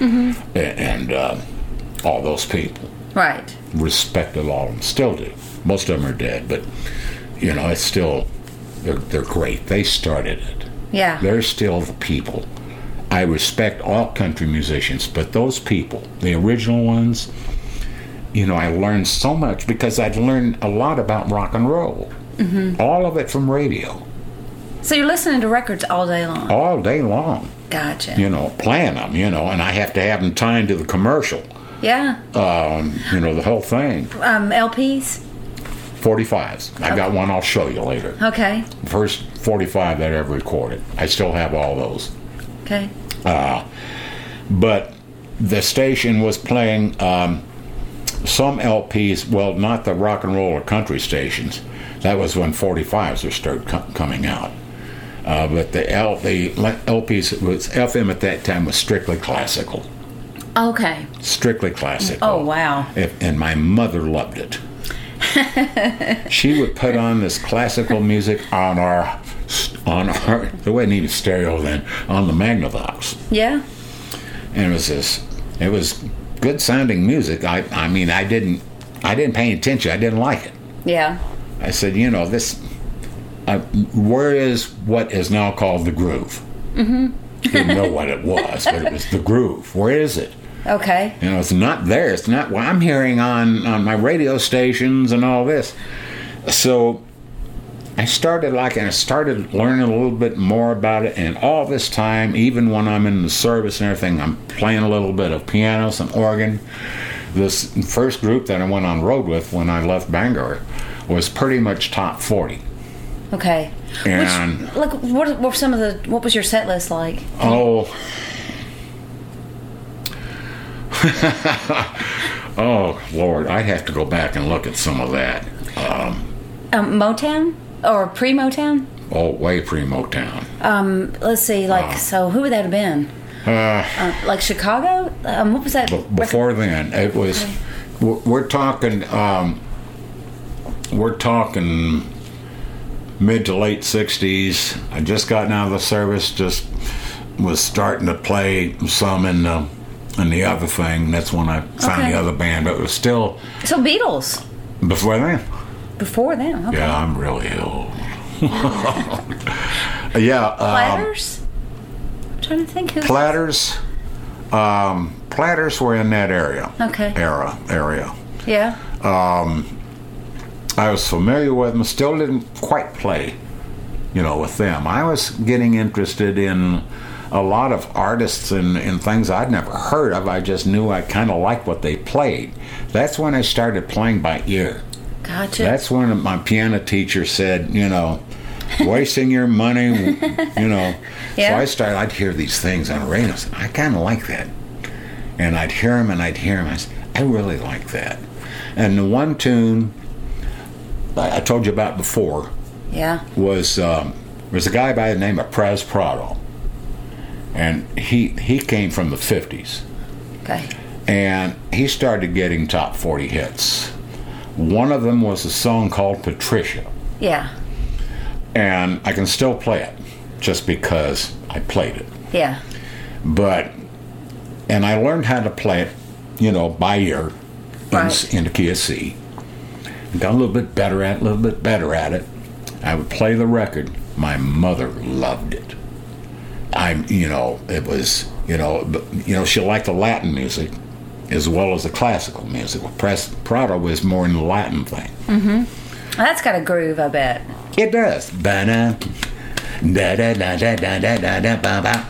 and uh, all those people Right. Respect respected all of them still do most of them are dead but you know it's still they're, they're great they started it Yeah. they're still the people. I respect all country musicians, but those people, the original ones, you know, I learned so much because I'd learned a lot about rock and roll. All of it from radio, So you're listening to records all day long. all day long, Gotcha. you know, playing them, you know, and I have to have them tied to the commercial, Yeah. um, you know, the whole thing. Um, LPs? 45s. I've got one I'll show you later. Okay. First 45 that I ever recorded. I still have all those. Okay. but the station was playing um, some LPs. Well, not the rock and roll or country stations. That was when 45s were started co- coming out. Uh, but the L, the LPs was FM at that time was strictly classical, Okay. strictly classical. Oh, wow. If, and my mother loved it. she would put on this classical music on our on our there wasn't even stereo then on the Magnavox Yeah. and it was this it was good sounding music i i mean i didn't i didn't pay attention i didn't like it Yeah. i said you know this uh, where is what is now called the groove mm-hmm. Didn't know what it was, but it was the groove. Where is it? Okay. You know, it's not there. It's not what I'm hearing on, on my radio stations and all this. So I started like, and I started learning a little bit more about it. And all this time, even when I'm in the service and everything, I'm playing a little bit of piano, some organ. This first group that I went on road with when I left Bangor was pretty much top 40. Okay. And- Which, like, what, what were some of the? What was your set list like? Oh. oh Lord, I'd have to go back and look at some of that. Um, Um, Motown or pre Motown? oh, way pre Motown. Um, let's see. Like, so who would that have been? Uh, Uh, like Chicago? Um, what was that? b- before then, it was. We're, we're talking. Um, we're talking mid to late '60s. I just gotten out of the service. Just was starting to play some in the in the other thing. That's when I found Okay. the other band. But it was still So Beatles. before then. Before them. Okay. Yeah, I'm really old. yeah, um, Platters. I'm trying to think who. platters. Um, platters were in that area. Okay. Era area. yeah. Um, I was familiar with them. Still didn't quite play, you know, with them. I was getting interested in a lot of artists and, and things I'd never heard of. I just knew I kind of liked what they played. That's when I started playing by ear. Gotcha. That's when my piano teacher said, you know, wasting your money, you know. Yeah. So I started, I'd hear these things on the radio. I I kind of like that. And I'd hear them and I'd hear them. I said, I really like that. And the one tune I I told you about before yeah. was um, was a guy by the name of Prez Prado. And he, he came from the 50s Okay. and he started getting top 40 hits. One of them was a song called Patricia, Yeah. and I can still play it just because I played it. Yeah. But, and I learned how to play it, you know, by ear in, Right. in the key of C. Got a little bit better at it, a little bit better at it. I would play the record. My mother loved it. I'm, you know, it was, you know, you know, she liked the Latin music as well as the classical music. Prado was more in the Latin thing. That's got a groove, I bet. It does. Ba-da, da-da, da-da, da-da, da-da, ba-ba.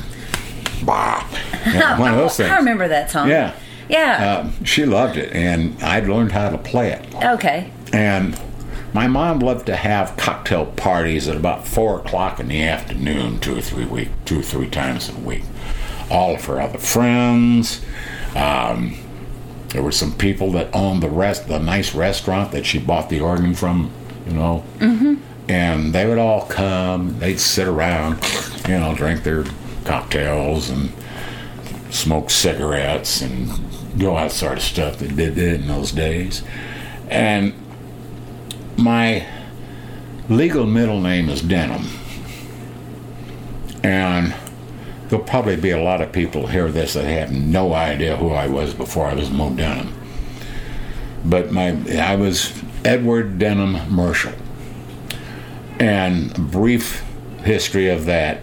Bah. Yeah, one of those things. I remember that song. Yeah. Yeah. Uh, she loved it, and I'd learned how to play it. okay. And my mom loved to have cocktail parties at about four o'clock in the afternoon, two or three week, two or three times a week. All of her other friends. Um, there were some people that owned the rest, the nice restaurant that she bought the organ from, you know. Mm-hmm. And they would all come. They'd sit around, you know, drink their cocktails and smoke cigarettes and do all that sort of stuff that they did in those days. And my legal middle name is Denham. And there'll probably be a lot of people hear this that have no idea who I was before I was Mo Denham. But my I was Edward Denham Marshall. And brief history of that.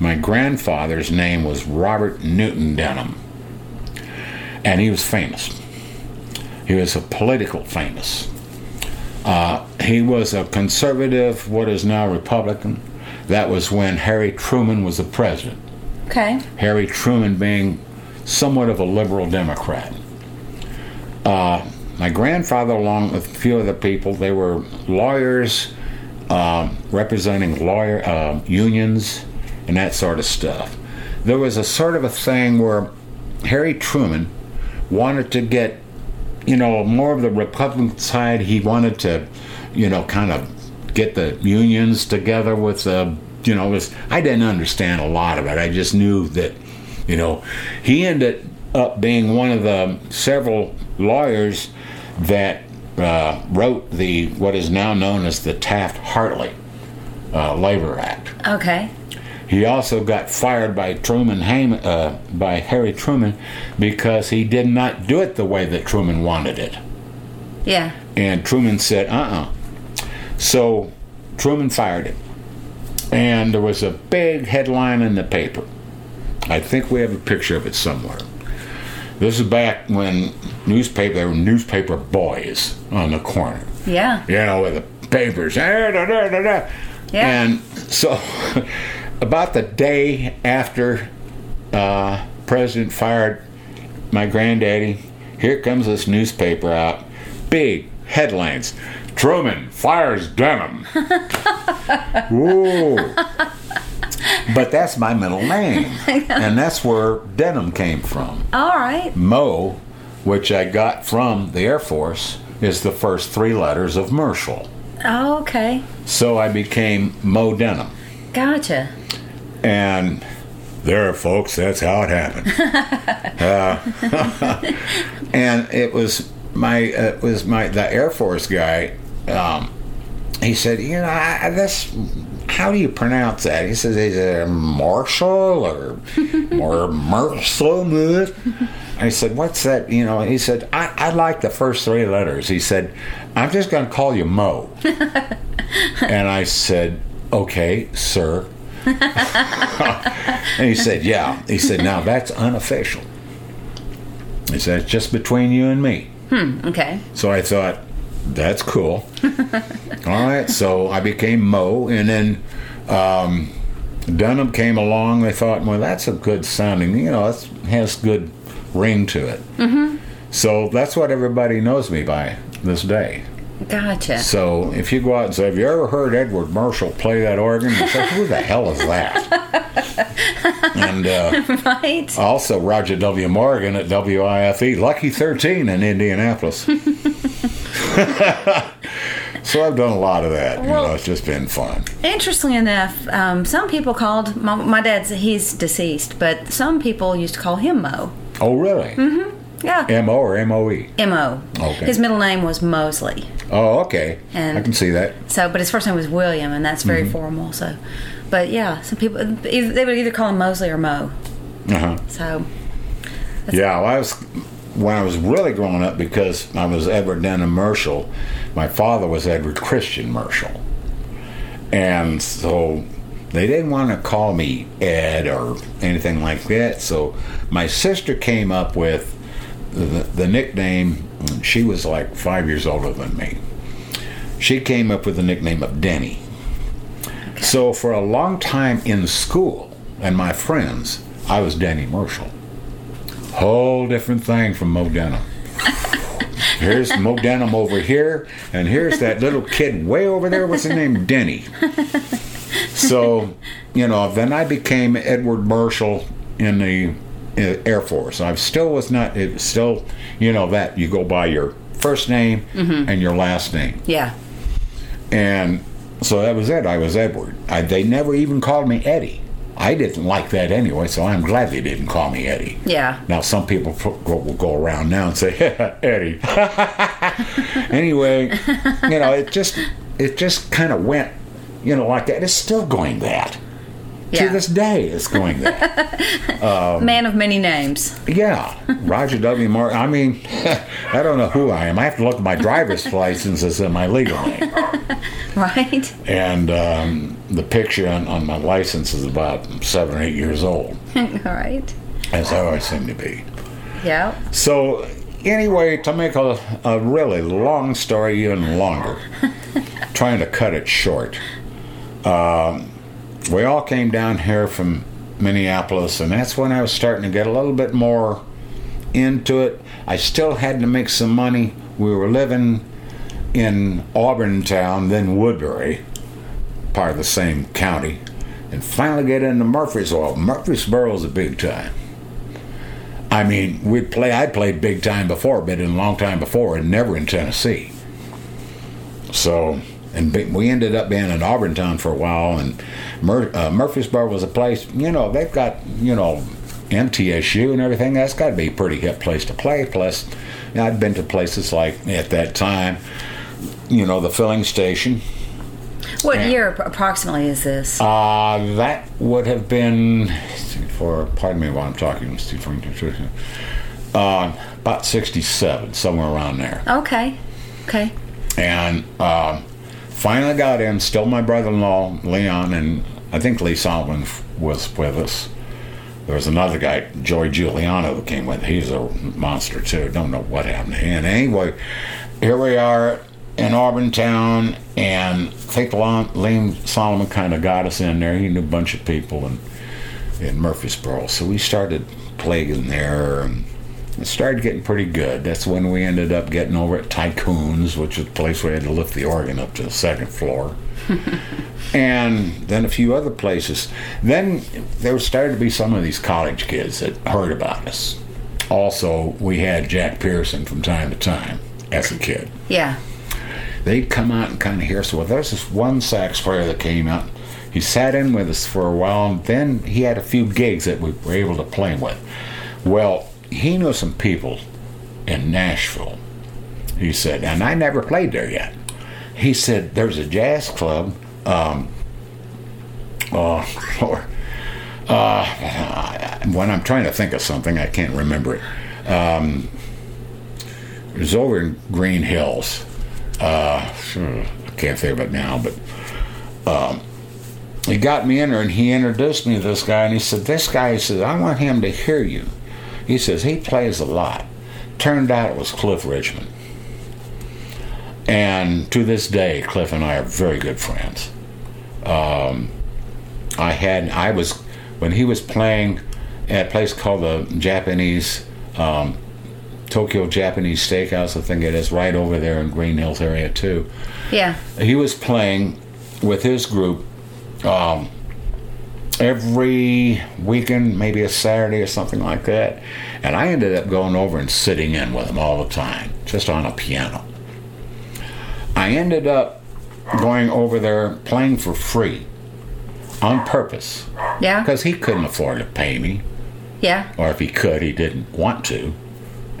My grandfather's name was Robert Newton Denham. And he was famous. He was a political famous. Uh, he was a conservative, what is now Republican. That was when Harry Truman was the president. Okay. Harry Truman being somewhat of a liberal Democrat. Uh, my grandfather, along with a few other people, they were lawyers uh, representing lawyer uh, unions and that sort of stuff. There was a sort of a thing where Harry Truman wanted to get, you know, more of the Republican side. He wanted to, you know, kind of get the unions together with the, you know, it was, I didn't understand a lot of it. I just knew that, you know, he ended up being one of the several lawyers that uh, wrote the what is now known as the Taft-Hartley uh, Labor Act. Okay. He also got fired by Truman Ham- uh, by Harry Truman because he did not do it the way that Truman wanted it. Yeah. And Truman said, uh uh So Truman fired him. And there was a big headline in the paper I think we have a picture of it somewhere. This is back when newspaper there were newspaper boys on the corner. Yeah. You know, with the papers. Da, da, da, da, da. Yeah. And so, about the day after uh, President fired my granddaddy, here comes this newspaper out. Big headlines Truman fires Denham. Whoa. But that's my middle name. and that's where Denham came from. All right. Mo, which I got from the Air Force, is the first three letters of Marshall. Oh, okay. So I became Mo Denham. Gotcha. And there, folks, that's how it happened. Uh, and it was my uh, it was my the Air Force guy. Um, he said, you know, I, this. How do you pronounce that? He says, is it Marshall or or Marshall? I said, what's that? You know, he said, I, I like the first three letters. He said, I'm just going to call you Mo. and I said, okay, sir. and he said, yeah. He said, now that's unofficial. He said, it's just between you and me. Hmm, Okay. So I thought, that's cool. All right, so I became Mo, and then um, Denham came along. They thought, well, that's a good sounding, you know, it has good ring to it. Mm-hmm. So that's what everybody knows me by this day. Gotcha. So if you go out and say, have you ever heard Edward Marshall play that organ? You say, who the hell is that? and uh, Right. also Roger W. Morgan at WIFE, Lucky 13 in Indianapolis. so I've done a lot of that. You know, it's just been fun. Interestingly enough, um, some people called my, my dad's. He's deceased, but some people used to call him Mo. Oh, really? Yeah. M O or M O E? Mo. Okay. His middle name was Mosley. Oh, okay. And- I can see that. So, but his first name was William, and that's very formal. So, but yeah, some people they would either call him Mosley or Mo. Uh huh. So, Yeah, well, I was when I was really growing up because I was Edward Denham Marshall. My father was Edward Christian Marshall, and so they didn't want to call me Ed or anything like that. So my sister came up with the, nickname. She was like five years older than me. She came up with the nickname of Denny. So for a long time in school and my friends, I was Denny Marshall. Whole different thing from Mo Denham. Here's Mo Denham over here, and here's that little kid way over there. What's his name? Denny. So, you know, then I became Edward Marshall in the Uh, Air Force. I still was not. It was still, you know, that you go by your first name mm-hmm. and your last name. yeah. And so that was it. I was Edward. I, they never even called me Eddie. I didn't like that anyway, so I'm glad they didn't call me Eddie. Yeah. Now some people will go around now and say Eddie. anyway, you know, it just it just kind of went, you know, like that. It's still going that. To this day, it's going that. Man of many names. yeah, Roger W. Martin. I mean, I don't know who I am. I have to look at my driver's license and my legal name. Right? and um, the picture on, on my license is about seven or eight years old, All right. as I always seem to be. Yeah. So, anyway, to make a, a really long story even longer, trying to cut it short, um, we all came down here from Minneapolis, and that's when I was starting to get a little bit more into it. I still had to make some money. We were living in Auburntown, then Woodbury, part of the same county, and finally get into Murfreesboro. Murfreesboro is a big time. I mean, we'd play. I played big time before, but in a long time before, and never in Tennessee. So, and be- we ended up being in Auburntown for a while, and Mur- uh, Murfreesboro was a place. You know, they've got you know MTSU and everything. That's got to be a pretty hip place to play. Plus, you know, I'd been to places like at that time, you know, the filling station. What Yeah. year approximately is this? Uh, that would have been for pardon me while I'm talking. Uh, about sixty-seven, somewhere around there. okay. Okay. And um, finally got in. Still my brother-in-law Leon, and I think Lee Solomon was with us. There was another guy, Joey Giuliano, who came with. He's a monster too. Don't know what happened to him. Anyway, here we are in Auburntown, and I think Liam Solomon kind of got us in there. He knew a bunch of people in in Murfreesboro, so we started playing there, and it started getting pretty good. That's when we ended up getting over at Tycoons, which is the place where we had to lift the organ up to the second floor. and then a few other places. Then there started to be some of these college kids that heard about us. Also, we had Jack Pearson from time to time as a kid. Yeah. They'd come out and kind of hear. So well, there's this one sax player that came out. He sat in with us for a while, and then he had a few gigs that we were able to play with. Well, he knew some people in Nashville. He said, and I never played there yet. He said, there's a jazz club um, oh, Lord. Uh, when I'm trying to think of something, I can't remember it. Um, it was over in Green Hills. Uh, I can't think of it now, but um, he got me in there and he introduced me to this guy. And he said, This guy, he says, I want him to hear you. He says, He plays a lot. Turned out it was Cliff Richmond. And to this day, Cliff and I are very good friends. Um, I had I was when he was playing at a place called the Japanese um, Tokyo Japanese Steakhouse. I think it is right over there in Green Hills area too. Yeah. He was playing with his group um, every weekend, maybe a Saturday or something like that. And I ended up going over and sitting in with him all the time, just on a piano. I ended up going over there playing for free on purpose. Yeah. Because he couldn't afford to pay me, Yeah. or if he could, he didn't want to,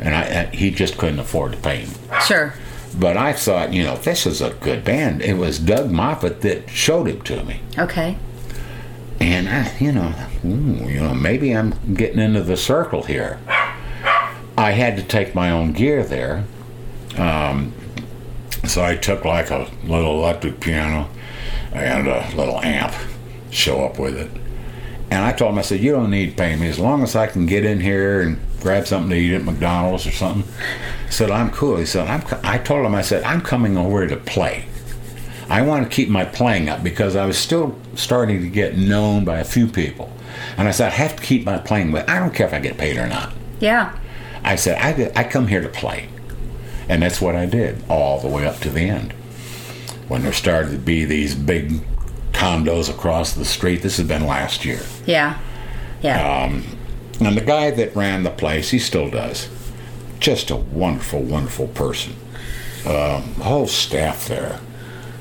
and I, I he just couldn't afford to pay me. Sure. But I thought, you know, this is a good band. It was Doug Moffat that showed it to me, Okay. And I, you know, ooh, you know, maybe I'm getting into the circle here. I had to take my own gear there. Um, so I took like a little electric piano and a little amp, show up with it. And I told him, I said, you don't need to pay me as long as I can get in here and grab something to eat at McDonald's or something. I said, I'm cool. He said, I'm, I told him, I said, I'm coming over to play. I want to keep my playing up because I was still starting to get known by a few people. And I said, I have to keep my playing, but I don't care if I get paid or not. Yeah. I said, I, I come here to play. And that's what I did all the way up to the end. When there started to be these big condos across the street, this has been last year. Yeah. Yeah. Um, and the guy that ran the place, he still does. Just a wonderful, wonderful person. Um, whole staff there.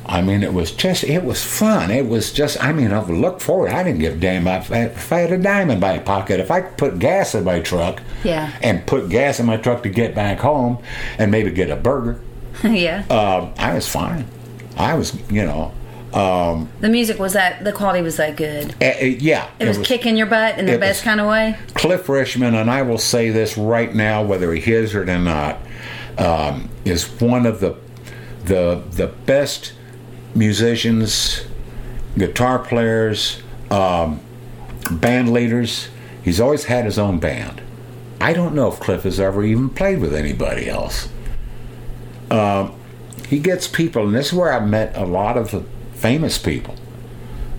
I mean, it was just, it was fun. It was just, I mean, I would look forward. I didn't give a damn if I, if I had a dime in my pocket. If I could put gas in my truck Yeah. and put gas in my truck to get back home and maybe get a burger, yeah. um, I was fine. I was, you know, um, the music was that the quality was that good. eh, yeah. It, was, kicking your butt in the best kind of way. Cliff Richmond, and I will say this right now, whether he is or not, um, is one of the the the best musicians, guitar players, um, band leaders. He's always had his own band. I don't know if Cliff has ever even played with anybody else. Um, he gets people, and this is where I met a lot of famous people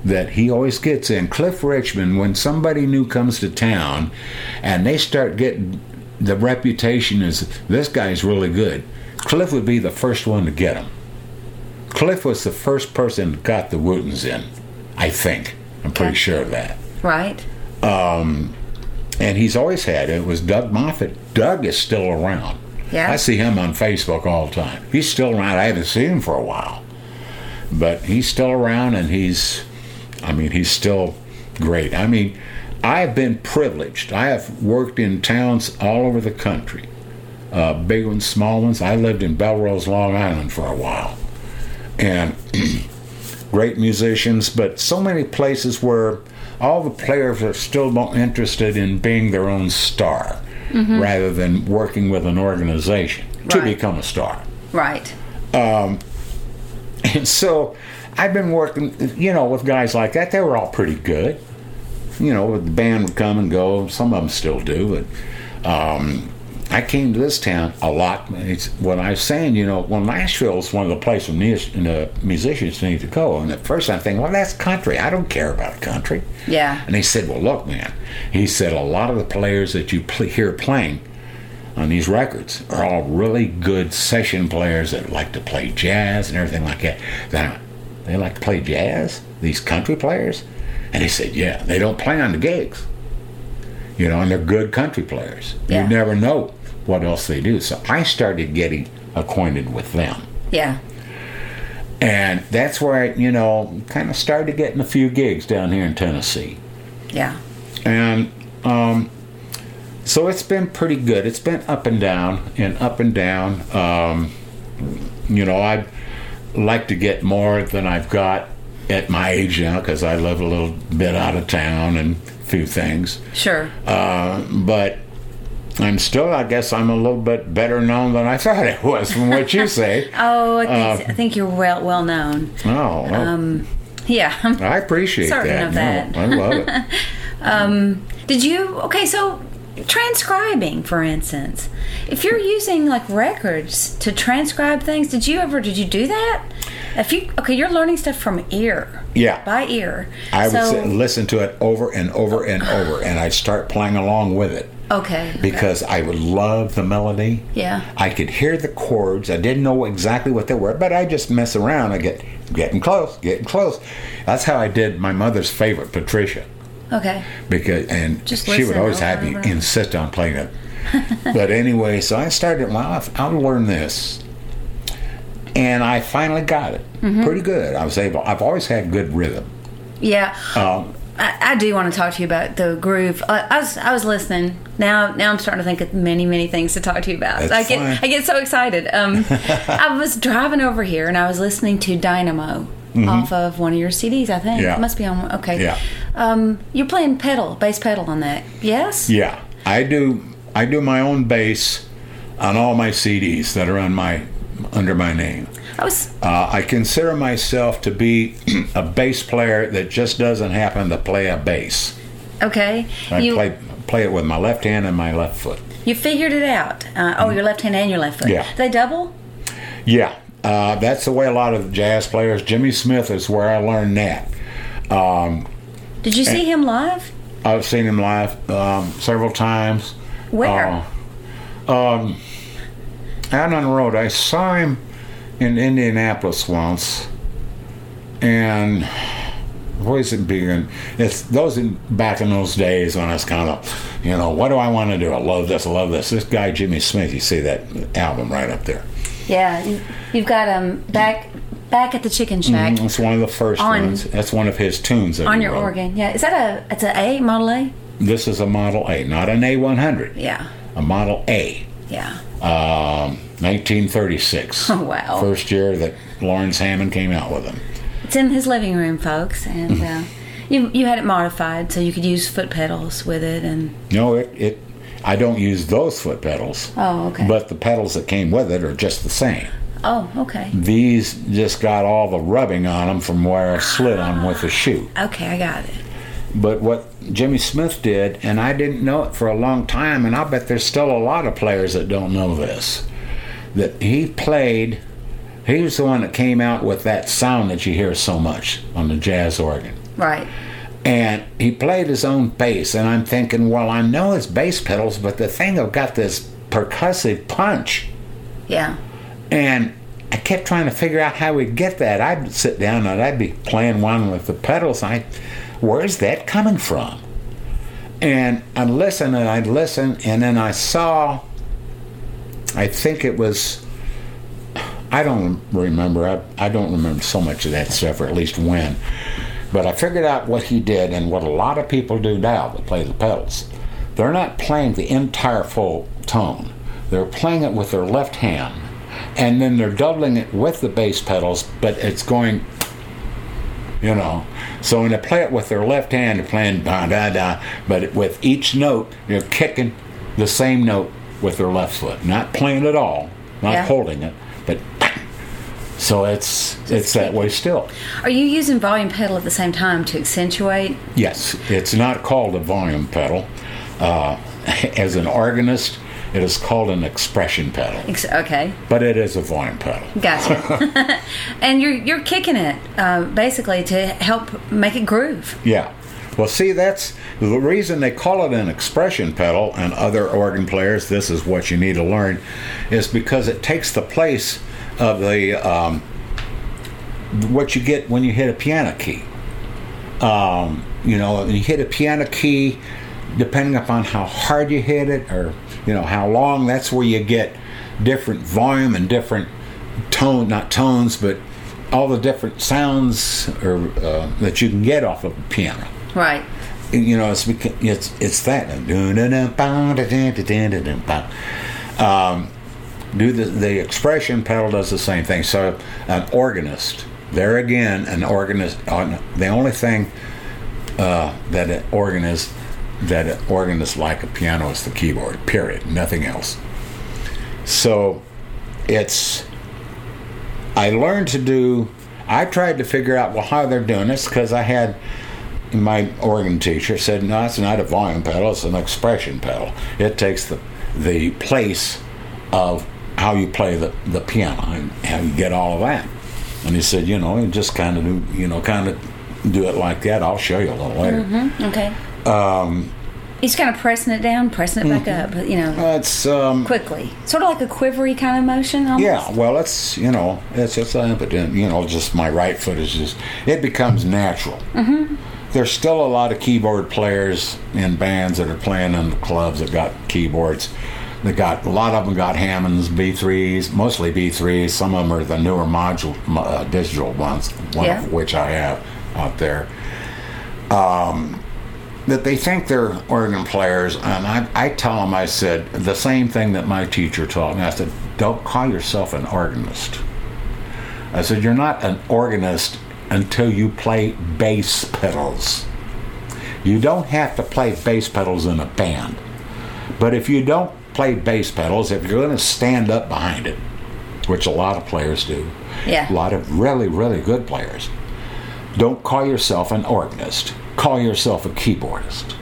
that he always gets in. Cliff Richmond, when somebody new comes to town and they start getting the reputation is this guy's really good, Cliff would be the first one to get him. Cliff was the first person that got the Wootens in, I think. I'm pretty Okay. sure of that. Right. And he's always had it. It was Doug Moffat. Doug is still around. Yeah. I see him on Facebook all the time. He's still around. I haven't seen him for a while. But he's still around and he's, I mean, he's still great. I mean, I've been privileged. I have worked in towns all over the country, uh, big ones, small ones. I lived in Bellerose, Long Island for a while. And great musicians, but so many places where all the players are still more interested in being their own star rather than working with an organization to Right. become a star. Right. And so I've been working, you know, with guys like that. They were all pretty good. you know, the band would come and go. Some of them still do, but um, I came to this town a lot. It's, when I was saying, you know, well, Nashville is one of the places the musicians need to go. And at first I'm thinking, well, that's country. I don't care about country. Yeah. And he said, well, look, man. He said, a lot of the players that you hear playing on these records are all really good session players that like to play jazz and everything like that. Then they like to play jazz, these country players? And he said, yeah, they don't play on the gigs. You know, and they're good country players. Yeah. You never know what else they do. So I started getting acquainted with them. Yeah. And that's where I, you know, kind of started getting a few gigs down here in Tennessee. Yeah. And um, so it's been pretty good. It's been up and down and up and down. Um, you know, I'd like to get more than I've got at my age now because I live a little bit out of town and a few things. Sure. Uh, but I'm still, I guess, I'm a little bit better known than I thought it was from what you say. oh, I think, I think you're well well known. oh, well, Um, yeah. I'm appreciate certain that. of No. I love it. Um, did you? Okay, so transcribing, for instance, if you're using like records to transcribe things, did you ever? Did you do that? If you okay, you're learning stuff from ear. Yeah. By ear. I would sit and listen to it over and over and over, and I'd start playing along with it Okay. because I would love the melody. Yeah. I could hear the chords. I didn't know exactly what they were, but I just mess around. I get getting close, getting close. That's how I did my mother's favorite, Patricia, Okay. because and Just she would always have me insist on playing it. but anyway, so I started. Well, I'll- I'll learn this, and I finally got it Mm-hmm. pretty good. I was able. I've always had good rhythm. Yeah. Um, I, I do want to talk to you about the groove. I, I was I was listening. Now now I'm starting to think of many many things to talk to you about. That's I get fine. I get so excited. Um, I was driving over here and I was listening to Dynamo off of one of your CDs. I think Mm-hmm. Yeah. it must be on. Okay. Yeah. Um, you're playing pedal bass pedal on that. Yes. Yeah, I do. I do my own bass on all my CDs that are on my under my name. I was Uh, I consider myself to be a bass player that just doesn't happen to play a bass. okay. I you play play it with my left hand and my left foot. you figured it out. Uh, oh, your left hand and your left foot. Yeah. They double? Yeah, uh, that's the way a lot of jazz players. Jimmy Smith is where I learned that. Um, Did you see him live? I've seen him live um, several times. Where? Uh, um, out on the road. I saw him in Indianapolis once, and voice it being it's those in, back in those days when I was kind of, you know, what do I want to do? I love this, I love this. This guy Jimmy Smith, you see that album right up there. Yeah. You, you've got um back back at the chicken shack. It's one of the first On- ones. That's one of his tunes. On your wrote. organ. Yeah, is that a it's a A Model A? This is a Model A, not an A100. Yeah, A Model A. yeah. Um, 1936. Oh, wow. First year that Laurens Hammond came out with them. It's in his living room, folks, and uh, you you had it modified so you could use foot pedals with it, and No, it, it I don't use those foot pedals. Oh, okay. But the pedals that came with it are just the same. oh, okay, These just got all the rubbing on them from where I slid on with the shoe. okay, I got it. But what Jimmy Smith did, and I didn't know it for a long time, and I bet there's still a lot of players that don't know this, that he played, he was the one that came out with that sound that you hear so much on the jazz organ. Right. And he played his own bass, and I'm thinking, well, I know it's bass pedals, but the thing have got this percussive punch. Yeah. And I kept trying to figure out how we'd get that. I'd sit down and I'd be playing one with the pedals. I, where's that coming from? And I'd listen and I'd listen, and then I saw, I think it was, I don't remember. I, I don't remember so much of that stuff, or at least when. But I figured out what he did and what a lot of people do now that play the pedals. They're not playing the entire full tone. They're playing it with their left hand, and then they're doubling it with the bass pedals, but it's going, you know. So when they play it with their left hand, they're playing da da da, but with each note, they're kicking the same note with their left foot, not playing at all, not Yeah. holding it, but. So it's it's that way still. Are you using volume pedal at the same time to accentuate? Yes, it's not called a volume pedal. Uh, as an organist, it is called an expression pedal, Ex- Okay, but it is a volume pedal. gotcha. and you're you're kicking it uh, basically to help make it groove. Yeah. Well, see, that's the reason they call it an expression pedal, and other organ players, this is what you need to learn, is because it takes the place of the um, what you get when you hit a piano key. Um, you know, when you hit a piano key, depending upon how hard you hit it or you know how long, that's where you get different volume and different tone, not tones, but all the different sounds or uh, that you can get off of a piano Right. you know, it's it's it's that. Um, do the the expression pedal does the same thing. So an organist, there again, an organist. On the only thing uh, that an organist that an organist like a piano is the keyboard. Period. Nothing else. So it's I learned to do. I tried to figure out well how they're doing this because I had my organ teacher said no, it's not a volume pedal; it's an expression pedal. It takes the the place of how you play the the piano and how you get all of that. And he said, you know, you just kind of do, you know, kind of do it like that. I'll show you a little later. Mm-hmm. Okay. Um, He's kind of pressing it down, pressing it back up, you know, It's um, quickly. Sort of like a quivery kind of motion. Almost. Yeah, well, it's you know, it's just impotent. You know, just my right foot is just it becomes natural. Mm-hmm. There's still a lot of keyboard players in bands that are playing in the clubs that got keyboards. They got a lot of them got Hammonds, B3s, mostly B3s. Some of them are the newer module uh, digital ones, one Yeah. of which I have out there. That they think they're organ players, and I, I tell them, I said, the same thing that my teacher taught me. I said, don't call yourself an organist. I said, you're not an organist until you play bass pedals. You don't have to play bass pedals in a band. But if you don't play bass pedals, if you're going to stand up behind it, which a lot of players do, Yeah. a lot of really, really good players, don't call yourself an organist. Call yourself a keyboardist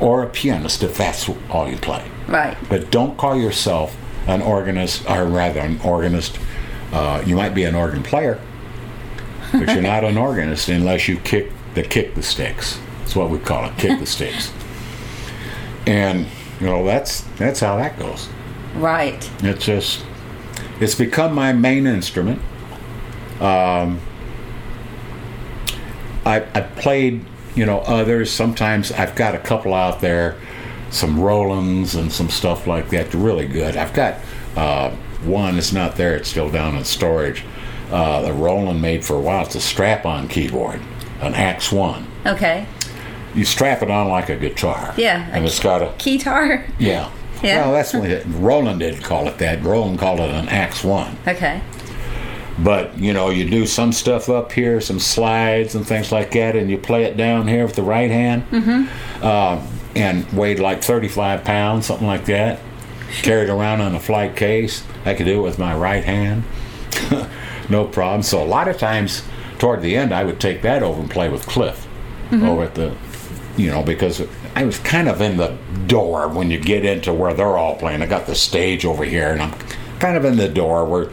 or a pianist if that's all you play. Right. But don't call yourself an organist, or rather, an organist. Uh, you might be an organ player, but you're not an organist unless you kick the kick the sticks. That's what we call it, kick the sticks. And you know that's that's how that goes. Right. It's just it's become my main instrument. Um, I, I played, you know, others. Sometimes I've got a couple out there, some Rolands and some stuff like that. Really good. I've got uh, one. It's not there. It's still down in storage. Uh, the Roland made for a while. It's a strap-on keyboard, an Axe One. Okay. You strap it on like a guitar. Yeah, and it's got a Keytar. yeah. Yeah. Well, that's what Roland didn't call it that. Roland called it an Axe One. Okay. But you know, you do some stuff up here, some slides and things like that, and you play it down here with the right hand, mm-hmm. uh, and weighed like 35 pounds, something like that. Carried around on a flight case. I could do it with my right hand, no problem. So a lot of times, toward the end, I would take that over and play with Cliff over at the, you know, because I was kind of in the door when you get into where they're all playing. I got the stage over here, and I'm kind of in the door where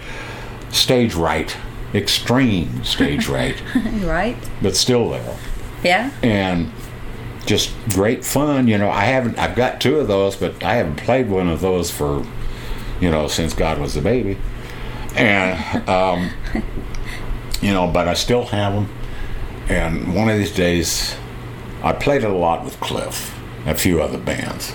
stage right, extreme stage right, Right. but still there, Yeah. and just great fun. You know, I haven't, I've got two of those, but I haven't played one of those for, you know, since God was a baby, and um, you know, but I still have them. And one of these days, I played it a lot with Cliff, and a few other bands.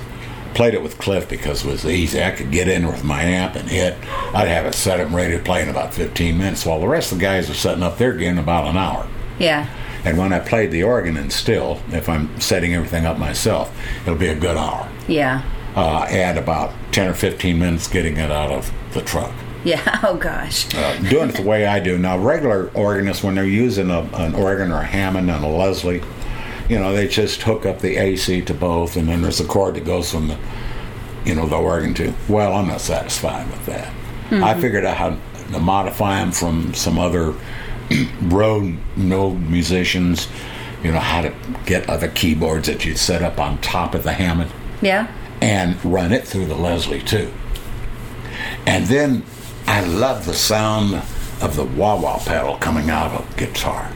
Played it with Cliff because it was easy. I could get in with my amp and hit. I'd have it set up and ready to play in about 15 minutes, while the rest of the guys are setting up their game in about an hour. Yeah. And when I played the organ and still, if I'm setting everything up myself, it'll be a good hour. Yeah. Uh, add about 10 or 15 minutes getting it out of the truck. Yeah. Oh gosh. Uh, doing it the way I do now. Regular organists, when they're using a, an organ or a Hammond and a Leslie, you know, they just hook up the AC to both, and then there's a cord that goes from the, you know, the organ to. Well, I'm not satisfied with that. I mm-hmm. figured out how to modify them from some other road node musicians. You know how to get other keyboards that you set up on top of the Hammond Yeah. and run it through the Leslie too. And then I love the sound of the wah wah pedal coming out of a guitar.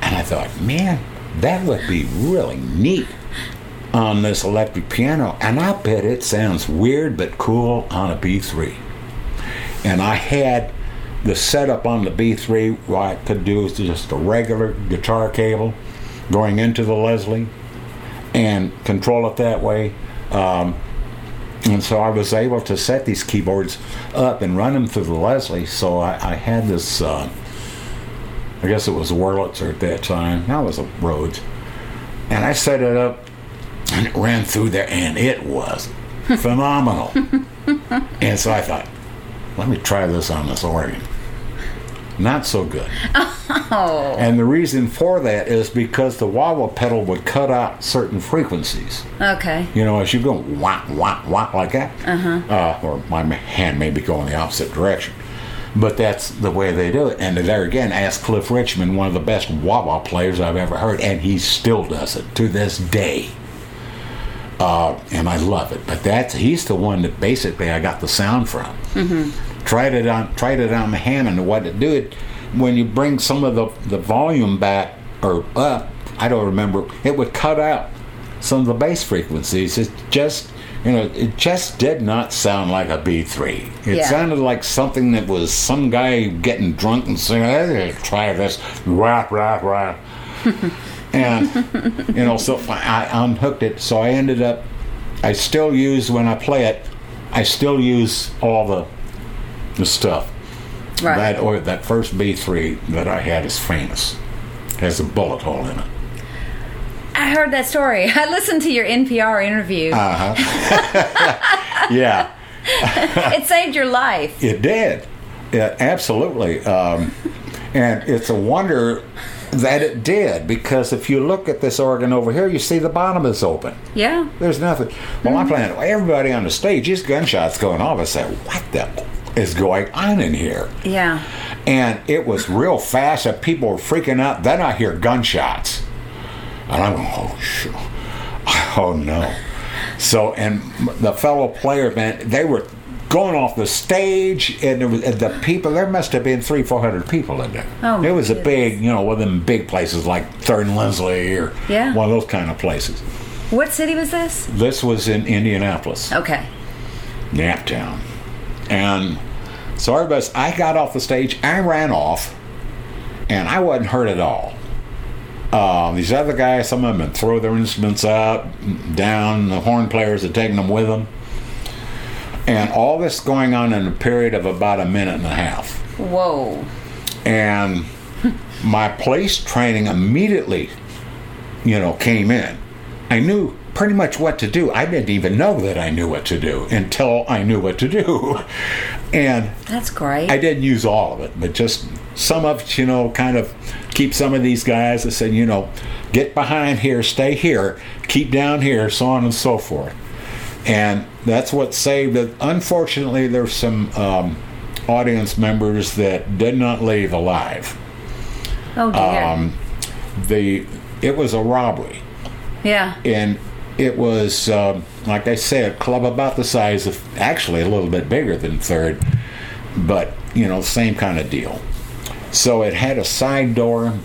And I thought, man, that would be really neat on this electric piano. And I bet it sounds weird but cool on a B3. And I had the setup on the B3, what I could do is just a regular guitar cable going into the Leslie and control it that way. Um, and so I was able to set these keyboards up and run them through the Leslie. So I, I had this, uh, I guess it was Wurlitzer at that time. Now it was a Rhodes. And I set it up and it ran through there and it was phenomenal. and so I thought, let me try this on this organ. Not so good. Oh. And the reason for that is because the wah wah pedal would cut out certain frequencies. Okay. You know, as you go whack, whack, whack like that, uh huh. or my hand may be going the opposite direction. But that's the way they do it. And there again, ask Cliff Richmond, one of the best wah players I've ever heard, and he still does it to this day. Uh, and I love it. But that's he's the one that basically I got the sound from. Tried it on tried it on the Hammond. and What it do it when you bring some of the the volume back or up. I don't remember. It would cut out some of the bass frequencies. It just you know it just did not sound like a B three. It Yeah. sounded like something that was some guy getting drunk and saying, hey, "Try this, rap, rap, rap." and you know, so I unhooked it. So I ended up. I still use when I play it. I still use all the the stuff. Right. That or that first B three that I had is famous. Has a bullet hole in it. I heard that story. I listened to your NPR interview. Uh huh. yeah, it saved your life. it did. It, absolutely. Um, and it's a wonder that it did because if you look at this organ over here, you see the bottom is open. Yeah. There's nothing. Well, I'm playing. Everybody on the stage, these gunshots going off. I said, "What the is going on in here?" Yeah. And it was real fast, and people were freaking out. Then I hear gunshots, and I'm going, "Oh shit! Oh no!" So, and the fellow players, man, they were going off the stage, and, there was, and the people. There must have been three, four hundred people in there. Oh, it was a big, you know, one of them big places like Third and Lindsley or Yeah. one of those kind of places. What city was this? This was in Indianapolis. Okay. Naptown. And so everybody's, I got off the stage, I ran off, and I wasn't hurt at all. Uh, these other guys, some of them throw their instruments out, down, the horn players had taken them with them. And all this going on in a period of about a minute and a half. Whoa. And my police training immediately, you know, came in. I knew pretty much what to do. I didn't even know that I knew what to do until I knew what to do. And That's great. I didn't use all of it, but just some of it, you know, kind of keep some of these guys that said, you know, get behind here, stay here, keep down here, so on and so forth. And that's what saved it. Unfortunately, there's some um, audience members that did not leave alive. oh dear. Um, the it was a robbery, yeah. and it was um, like I said, a club about the size of actually a little bit bigger than Third, but you know, same kind of deal. So it had a side door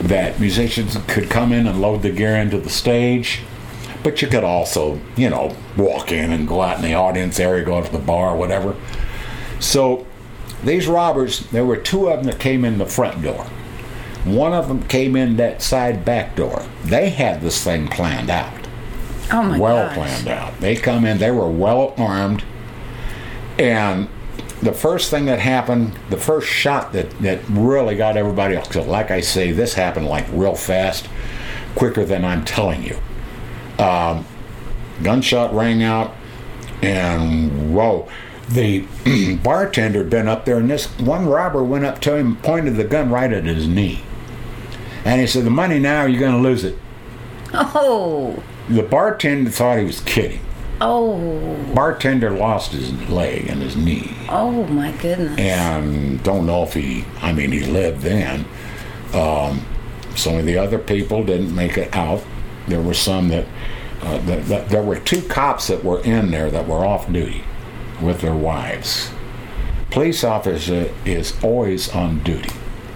that musicians could come in and load the gear into the stage. But you could also, you know, walk in and go out in the audience area, go to the bar, whatever. So these robbers, there were two of them that came in the front door. One of them came in that side back door. They had this thing planned out Oh my well gosh. planned out. They come in, they were well armed, and the first thing that happened, the first shot that, that really got everybody off, 'cause like I say, this happened like real fast, quicker than I'm telling you. Um, gunshot rang out, and whoa. The bartender had been up there, and this one robber went up to him, pointed the gun right at his knee. And he said, The money now, you're going to lose it Oh. the bartender thought he was kidding. Oh, Bartender lost his leg and his knee, oh my goodness. and don't know if he. I mean, he lived then. Um, some of the other people didn't make it out. There were some that, uh, that, that there were two cops that were in there that were off duty with their wives. Police officer is always on duty,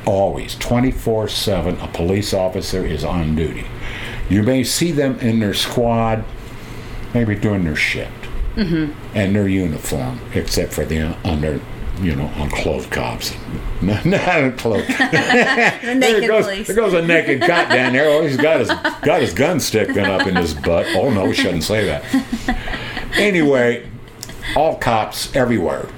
always 24 7. A police officer is on duty. You may see them in their squad, maybe doing their shift mm-hmm. and their uniform, except for the uh, under, you know, unclothed cops. No, not unclothed. the there goes, police. there goes a naked cop down there. Oh, he's got his got his gun sticking up in his butt. Oh no, we shouldn't say that. Anyway, all cops everywhere.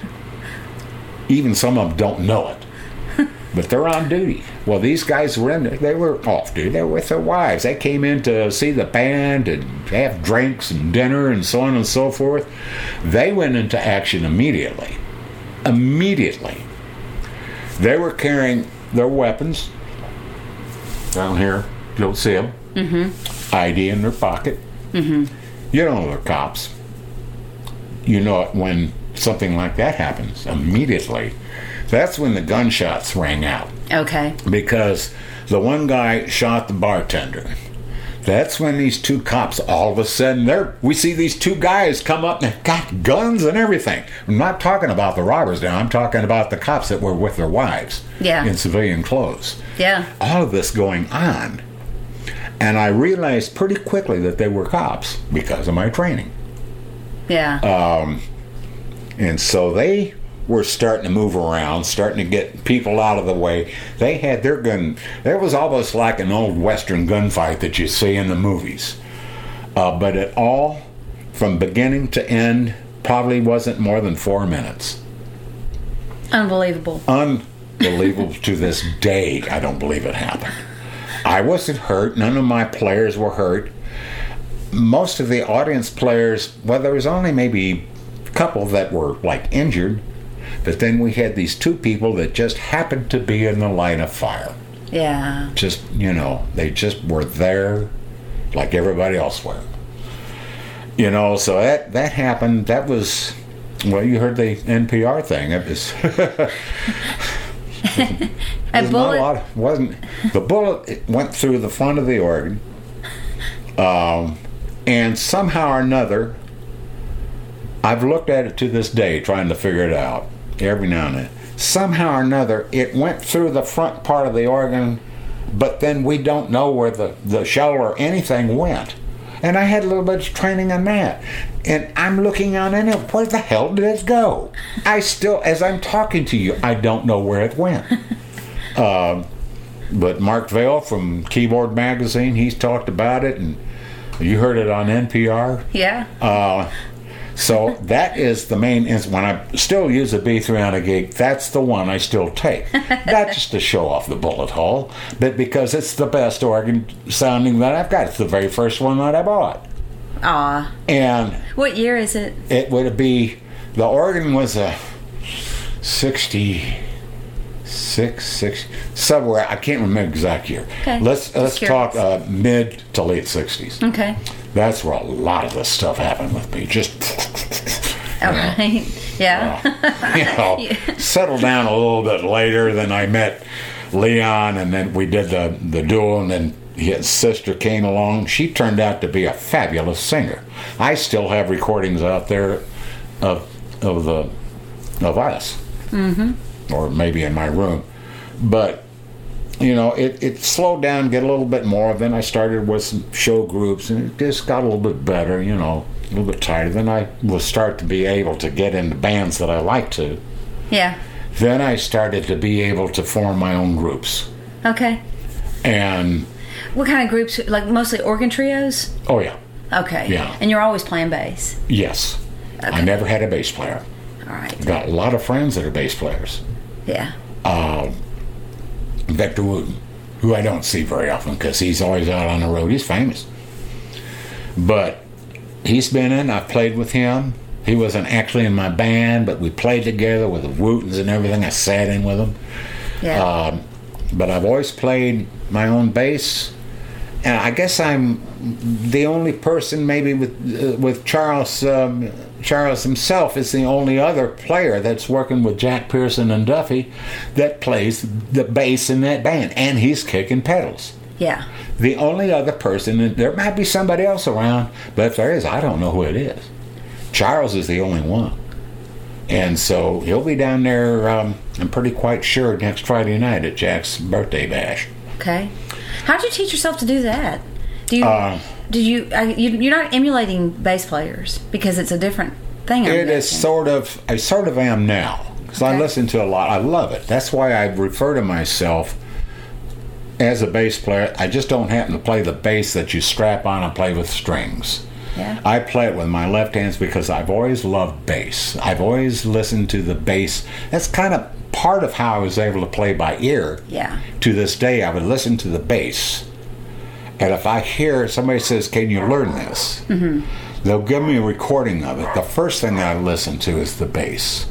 Even some of them don't know it, but they're on duty. Well, these guys were in. there. They were off duty. They were with their wives. They came in to see the band and have drinks and dinner and so on and so forth. They went into action immediately. Immediately. They were carrying their weapons down here. You don't see them. Mm-hmm. ID in their pocket. Mm-hmm. You don't know they're cops. You know it when something like that happens immediately. That's when the gunshots rang out Okay. because the one guy shot the bartender. That's when these two cops all of a sudden they're we see these two guys come up and they've got guns and everything. I'm not talking about the robbers now, I'm talking about the cops that were with their wives Yeah. in civilian clothes. Yeah. All of this going on. And I realized pretty quickly that they were cops because of my training. Yeah. Uh, And so they were starting to move around, starting to get people out of the way. They had their gun. It was almost like an old Western gunfight that you see in the movies. Uh, but it all, from beginning to end, probably wasn't more than four minutes. Unbelievable. Unbelievable to this day, I don't believe it happened. I wasn't hurt. None of my players were hurt. Most of the audience players, well, there was only maybe a couple that were like injured, but then we had these two people that just happened to be in the line of fire. Yeah. Just, you know, they just were there like everybody else were. You know, so that that happened. That was well, you heard the NPR thing. It was A There's not bullet. a. Wasn't the bullet it went through the front of the organ, um, and somehow or another, I've looked at it to this day trying to figure it out every now and then. Somehow or another, it went through the front part of the organ, but then we don't know where the the shell or anything went. And I had a little bit of training on that. And I'm looking on in it. Where the hell did it go? I still, as I'm talking to you, I don't know where it went. But Mark Vail from Keyboard Magazine, he's talked about it, and you heard it on NPR. Yeah. Uh, so that is the main. When I still use a B3 on a gig, that's the one I still take. Not just to show off the bullet hole, but because it's the best organ sounding that I've got. It's the very first one that I bought, Ah. and What year is it? it would be the organ was a 60 six six somewhere i can't remember exact year Okay. let's let's talk uh, mid to late 60s Okay. That's where a lot of this stuff happened with me. Just All right. Yeah. you know settled down a little bit later then i met leon and then we did the the duel and then his sister came along. She turned out to be a fabulous singer. I still have recordings out there of of the of us. Mm-hmm. Or maybe in my room. But you know it, it slowed down get a little bit more then i started with some show groups and it just got a little bit better you know a little bit tighter then i will start to be able to get into bands that i like to yeah. then i started to be able to form my own groups Okay. and What kind of groups? Like mostly organ trios? oh yeah Okay. Yeah. And you're always playing bass. yes i never had a bass player All right. got a lot of friends that are bass players Yeah. Um, Victor Wooten, who I don't see very often because he's always out on the road. He's famous. But he's been in, I've played with him. He wasn't actually in my band, but we played together with the Wootens and everything. I sat in with him. Yeah. Um, but I've always played my own bass, and I guess I'm the only person, maybe with uh, with Charles. Um, Charles himself is the only other player that's working with Jack Pearson and Duffy that plays the bass in that band, and he's kicking pedals. Yeah. The only other person, and there might be somebody else around, but if there is, I don't know who it is. Charles is the only one. And so he'll be down there, um, I'm pretty quite sure, next Friday night at Jack's birthday bash. Okay. How'd you teach yourself to do that? Do you? Uh, did you, I, you? You're not emulating bass players because it's a different thing. I'm It is sort of, I sort of am now. Because I Okay. listen to a lot. I love it. That's why I refer to myself as a bass player. I just don't happen to play the bass that you strap on and play with strings. Yeah. I play it with my left hands because I've always loved bass. I've always listened to the bass. That's kind of part of how I was able to play by ear. Yeah. To this day, I would listen to the bass. And if I hear somebody says, Can you learn this? Mm-hmm. They'll give me a recording of it. The first thing I listen to is the bass.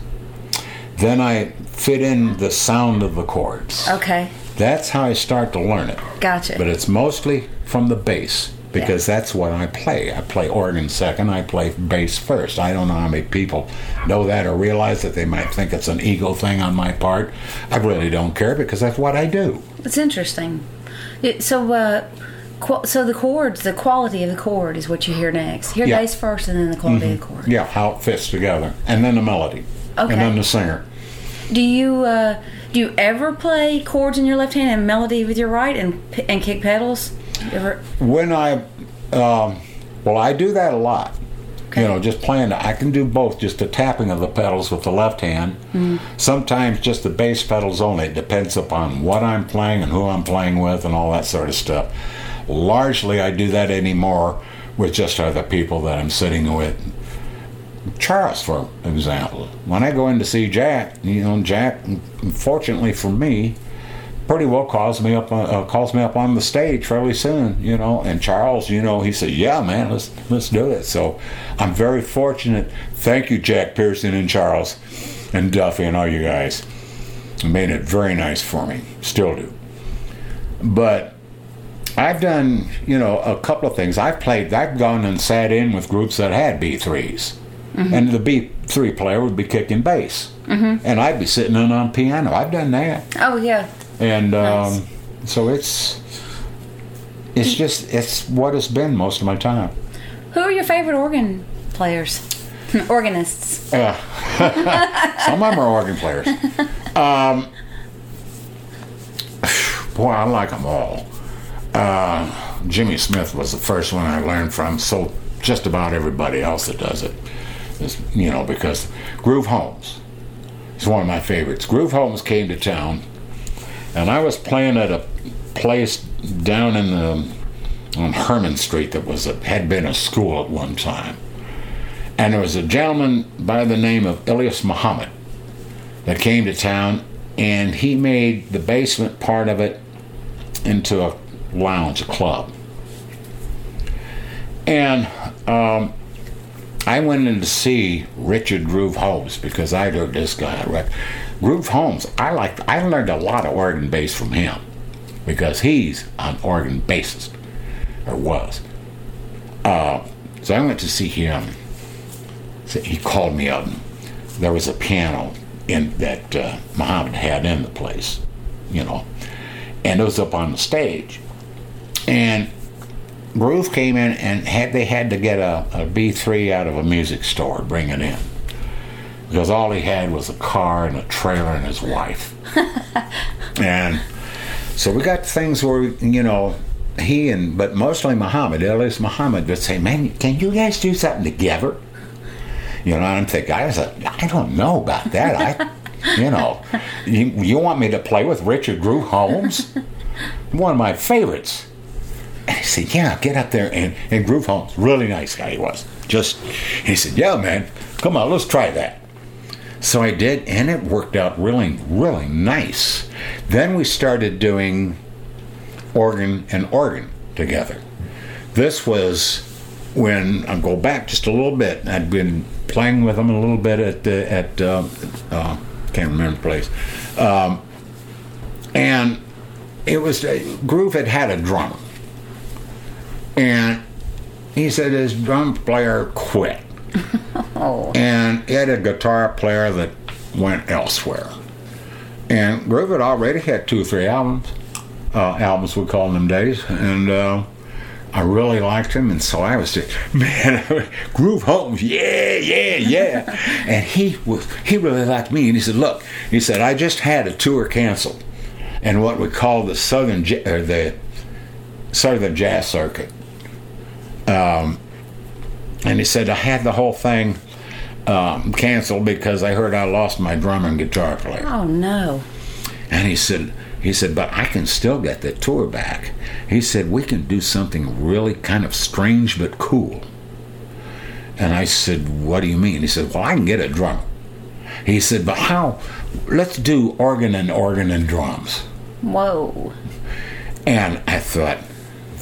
Then I fit in the sound of the chords. Okay. That's how I start to learn it. Gotcha. But it's mostly from the bass because that's what I play. I play organ second, I play bass first. I don't know how many people know that or realize that they might think it's an ego thing on my part. I really don't care because that's what I do. It's interesting. It, so, uh, so the chords, the quality of the chord is what you hear next. You hear Yeah. bass first, and then the quality of the chord. Yeah, how it fits together. And then the melody. Okay. And then the singer. Do you uh, do you ever play chords in your left hand and melody with your right, and and kick pedals? Ever? When I, um, well, I do that a lot. Okay. You know, just playing. I can do both. Just the tapping of the pedals with the left hand. Mm-hmm. Sometimes just the bass pedals only. It depends upon what I'm playing and who I'm playing with and all that sort of stuff. Largely, I do that anymore with just other people that I'm sitting with. Charles, for example, when I go in to see Jack, you know, Jack, fortunately for me, pretty well calls me up on, uh, calls me up on the stage fairly soon, you know. And Charles, you know, he said, "Yeah, man, let's let's do it." So I'm very fortunate. Thank you, Jack Pearson and Charles and Duffy and all you guys. Made it very nice for me. Still do. But I've done, you know, a couple of things. I've played. I've gone and sat in with groups that had B 3s and the B three player would be kicking bass, mm-hmm. and I'd be sitting in on piano. I've done that Oh yeah. and Nice. um, so it's it's just it's what it's been most of my time. Who are your favorite organ players? Organists. Uh, some of them are organ players. Um, boy, I like them all. Uh, Jimmy Smith was the first one I learned from. So just about everybody else that does it, is, you know, because Groove Holmes is one of my favorites. Groove Holmes came to town, and I was playing at a place down in the on Herman Street that was a, had been a school at one time. And there was a gentleman by the name of Ilyas Muhammad that came to town, and he made the basement part of it into a lounge, club. And um, I went in to see Richard Groove Holmes because I'd heard this guy. Right? Groove Holmes, I liked. I learned a lot of organ bass from him because he's an organ bassist, or was. Uh, so I went to see him. So he called me up. There was a piano in that uh, Muhammad had in the place, you know, and it was up on the stage. And Groove came in and had they had to get a, a B3 out of a music store, bring it in. Because all he had was a car and a trailer and his wife. and so we got things where, you know, he and, but mostly Muhammad, Elias Muhammad would say, man, can you guys do something together? You know, I'm thinking, I was like, I don't know about that. I, you know, you, you want me to play with Richard Groove Holmes? One of my favorites. And he said, Yeah, get up there and, and Groove Holmes, really nice guy he was. Just, he said, Yeah, man, come on, let's try that. So I did, and it worked out really, really nice. Then we started doing organ and organ together. This was when I go back just a little bit. I'd been playing with him a little bit at the, at uh, uh, can't remember the place, um, and it was uh, Groove had had a drummer And he said his drum player quit. Oh. And he had a guitar player that went elsewhere. And Groove had already had two or three albums, uh, albums we call them days, and uh, I really liked him, and so I was just man, Groove Holmes, yeah, yeah, yeah, and he was he really liked me, and he said, look, he said I just had a tour canceled, and what we call the Southern or the Southern Jazz Circuit, um, and he said I had the whole thing um, canceled because I heard I lost my drummer and guitar player. Oh no. And he said, he said, but I can still get the tour back. He said, we can do something really kind of strange but cool. And I said, what do you mean? He said, well, I can get a drummer. He said, but how? Let's do organ and organ and drums. Whoa. And I thought,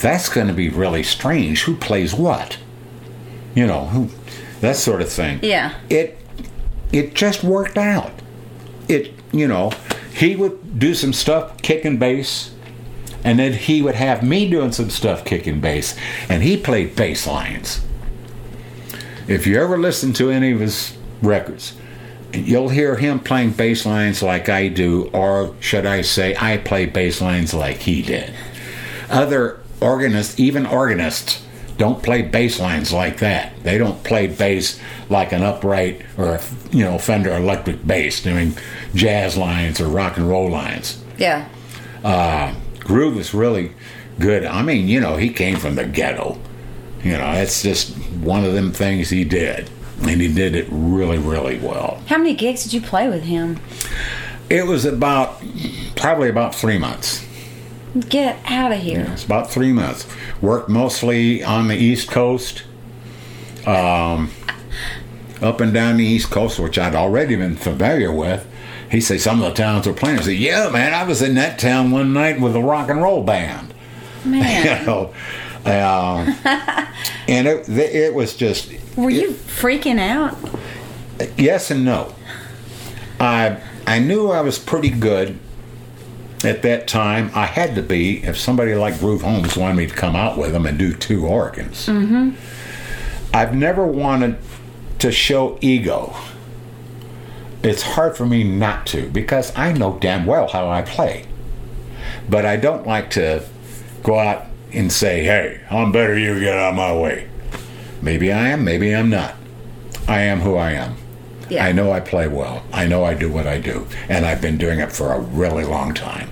that's going to be really strange. Who plays what? You know, who, that sort of thing. Yeah. It it just worked out. It you know, he would do some stuff kicking bass, and then he would have me doing some stuff kicking bass, and he played bass lines. If you ever listen to any of his records, you'll hear him playing bass lines like I do, or should I say, I play bass lines like he did. Other organists, even organists, don't play bass lines like that. They don't play bass like an upright or a, you know Fender electric bass doing jazz lines or rock and roll lines. Yeah. Uh, Groove is really good. I mean, you know, he came from the ghetto. You know, that's just one of them things he did, and he did it really, really well. How many gigs did you play with him? It was about probably about three months. Get out of here. It's about three months. Worked mostly on the East Coast, um, up and down the East Coast, which I'd already been familiar with. He said some of the towns were playing. I said, "Yeah, man, I was in that town one night with a rock and roll band." Man. you know, um, and it, it was just Were you freaking out? yes and no. I I knew I was pretty good at that time. I had to be if somebody like Groove Holmes wanted me to come out with them and do two organs. Mm-hmm. I've never wanted to show ego. It's hard for me not to because I know damn well how I play. But I don't like to go out and say, hey, I'm better, you get out of my way. Maybe I am, maybe I'm not. I am who I am. Yeah. I know I play well. I know I do what I do. And I've been doing it for a really long time.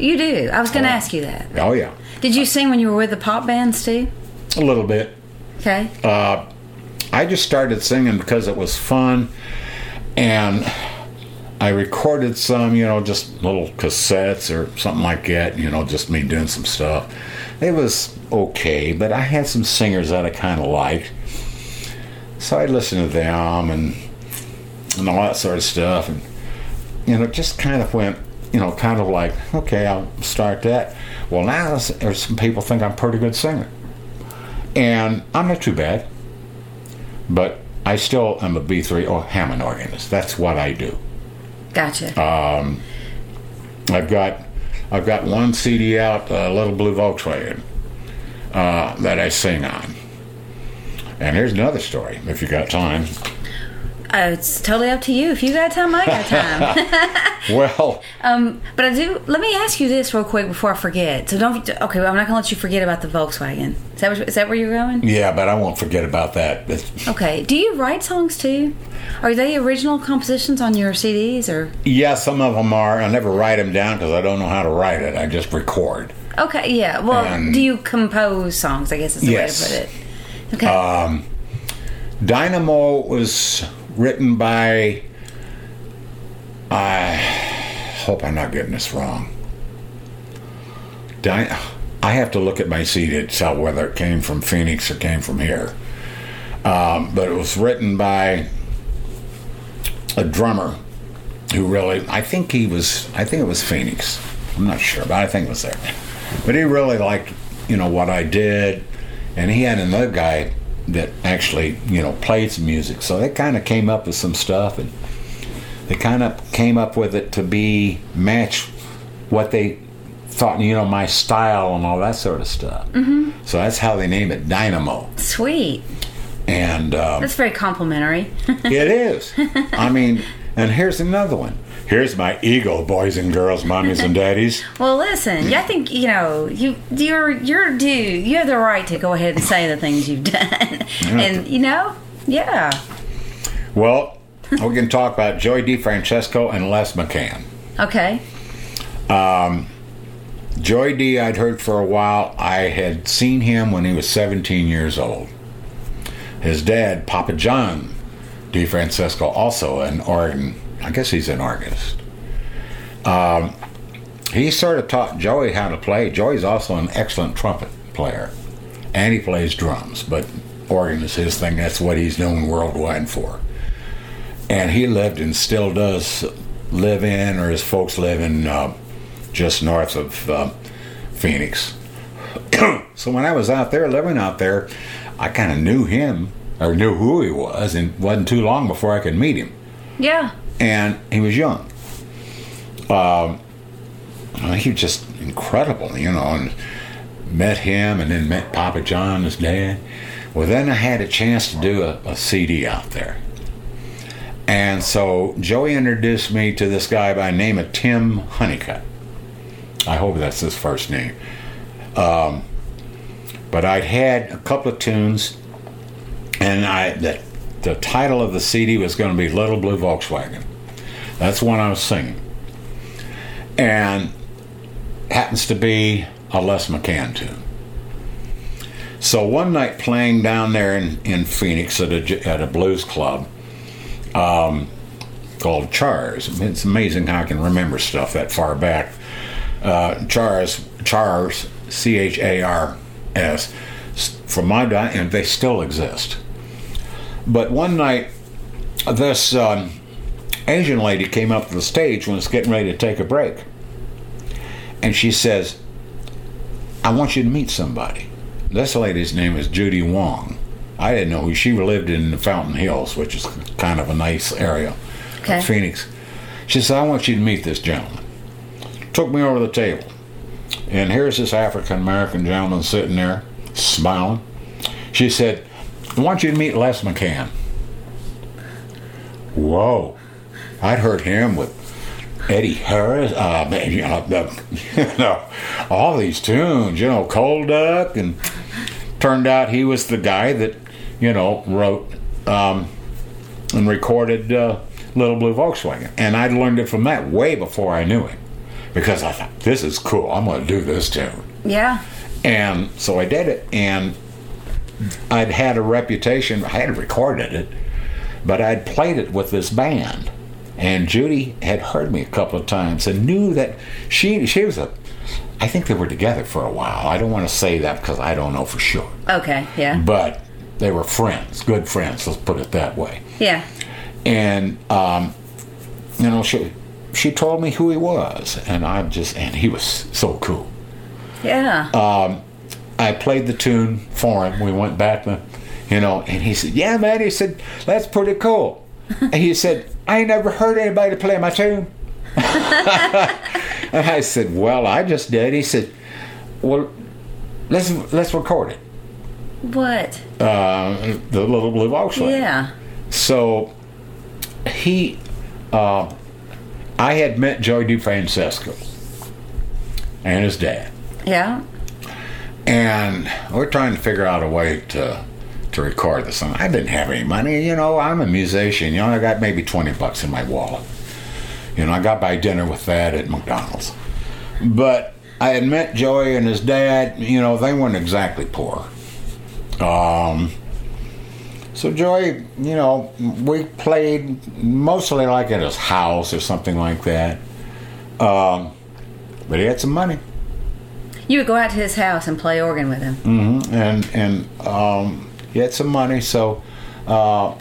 You do. I was going to ask you that. Oh, yeah. Did you sing when you were with the pop bands too? A little bit. Okay. Uh, I just started singing because it was fun. And I recorded some, you know, just little cassettes or something like that, you know, just me doing some stuff. It was okay, but I had some singers that I kind of liked. So I listened to them and, and all that sort of stuff. And, you know, it just kind of went, you know, kind of like, okay, I'll start that. Well, now there's some people think I'm a pretty good singer. And I'm not too bad. But I still am a B3 or Hammond organist. That's what I do. Gotcha. I've got I've got one CD out, a Little Blue Volkswagen, uh, that I sing on. And here's another story, if you got time. Uh, it's totally up to you. If you got time, I got time. Well, um, but I do. Let me ask you this real quick before I forget. So don't. Okay, well, I'm not gonna let you forget about the Volkswagen. Is that, is that where you're going? yeah, but I won't forget about that. Okay. Do you write songs too? Are they original compositions on your CDs or? Yeah, some of them are. I never write them down because I don't know how to write it. I just record. Okay. Yeah. Well, And- do you compose songs? I guess is the Yes. way to put it. Okay. Dynamo was written by. I hope I'm not getting this wrong. Dy- I have to look at my CD to tell whether it came from Phoenix or came from here. Um, but it was written by a drummer who really, I think he was, I think it was Phoenix. I'm not sure, but I think it was there. But he really liked, you know, what I did, and he had another guy that actually, you know, played some music. So they kind of came up with some stuff, and they kind of came up with it to be match what they thought, you know, my style and all that sort of stuff. Mm-hmm. So that's how they name it Dynamo, Sweet. and. Um, That's very complimentary. it is. I mean, and here's another one. Here's my ego, boys and girls, mommies and daddies. well, listen. I think you know you. You're you're due. You have the right to go ahead and say the things you've done, and you know, yeah. Well, we can talk about Joey DeFrancesco and Les McCann. Okay. Um, Joey D, I'd heard for a while. I had seen him when he was 17 years old. His dad, Papa John DeFrancesco, also an organ. I guess he's an organist. Um, he sort of taught Joey how to play. Joey's also an excellent trumpet player, and he plays drums. But organ is his thing. That's what he's known worldwide for. And he lived and still does live in, or his folks live in, uh, just north of uh, Phoenix. so when I was out there living out there, I kind of knew him or knew who he was, and wasn't too long before I could meet him. Yeah. And he was young. Um, well, he was just incredible, you know. And met him, and then met Papa John, his dad. Well, then I had a chance to do a, a CD out there. And so Joey introduced me to this guy by the name of Tim Honeycutt. I hope that's his first name. Um, but I'd had a couple of tunes, and I the, the title of the CD was going to be Little Blue Volkswagen. That's one I was singing. And happens to be a Les McCann tune. So one night playing down there in, in Phoenix at a, at a blues club um, called Chars. It's amazing how I can remember stuff that far back. Uh, Chars, Chars, C H A R S, from my di- and they still exist. But one night this um, Asian lady came up to the stage when it's getting ready to take a break. And she says, I want you to meet somebody. This lady's name is Judy Wong. I didn't know who she lived in the Fountain Hills, which is kind of a nice area Okay. Phoenix. She said, I want you to meet this gentleman. Took me over to the table. And here's this African American gentleman sitting there, smiling. She said, I want you to meet Les McCann. Whoa. I'd heard him with Eddie Harris, uh, man, you know, the, you know, all these tunes, you know, Cold Duck, and turned out he was the guy that, you know, wrote um, and recorded uh, Little Blue Volkswagen. And I learned it from that way before I knew it because I thought, this is cool. I'm going to do this tune. Yeah. And so I did it, and I'd had a reputation. I had recorded it, but I'd played it with this band. And Judy had heard me a couple of times and knew that she she was a. I think they were together for a while. I don't want to say that because I don't know for sure, Okay. Yeah. but they were friends, good friends. Let's put it that way. Yeah. And um, you know, she she told me who he was, and I'm just and he was so cool. Yeah. Um, I played the tune for him. We went back to, you know, and he said, "Yeah, man." He said, "That's pretty cool." and he said, "I ain't never heard anybody play my tune." and I said, "Well, I just did." He said, "Well, let's let's record it." what? Uh, the little blue Volkswagen. Yeah. So he, uh, I had met Joey DeFrancesco and his dad. Yeah. and we're trying to figure out a way to to record the song. I didn't have any money, you know. I'm a musician, you know. I got maybe twenty bucks in my wallet. You know, I got by dinner with that at McDonald's. But I had met Joey and his dad. You know, they weren't exactly poor. Um. So Joey, you know, we played mostly like at his house or something like that. Um, but he had some money. You would go out to his house and play organ with him. Mm-hmm. and and um, he had some money, so uh,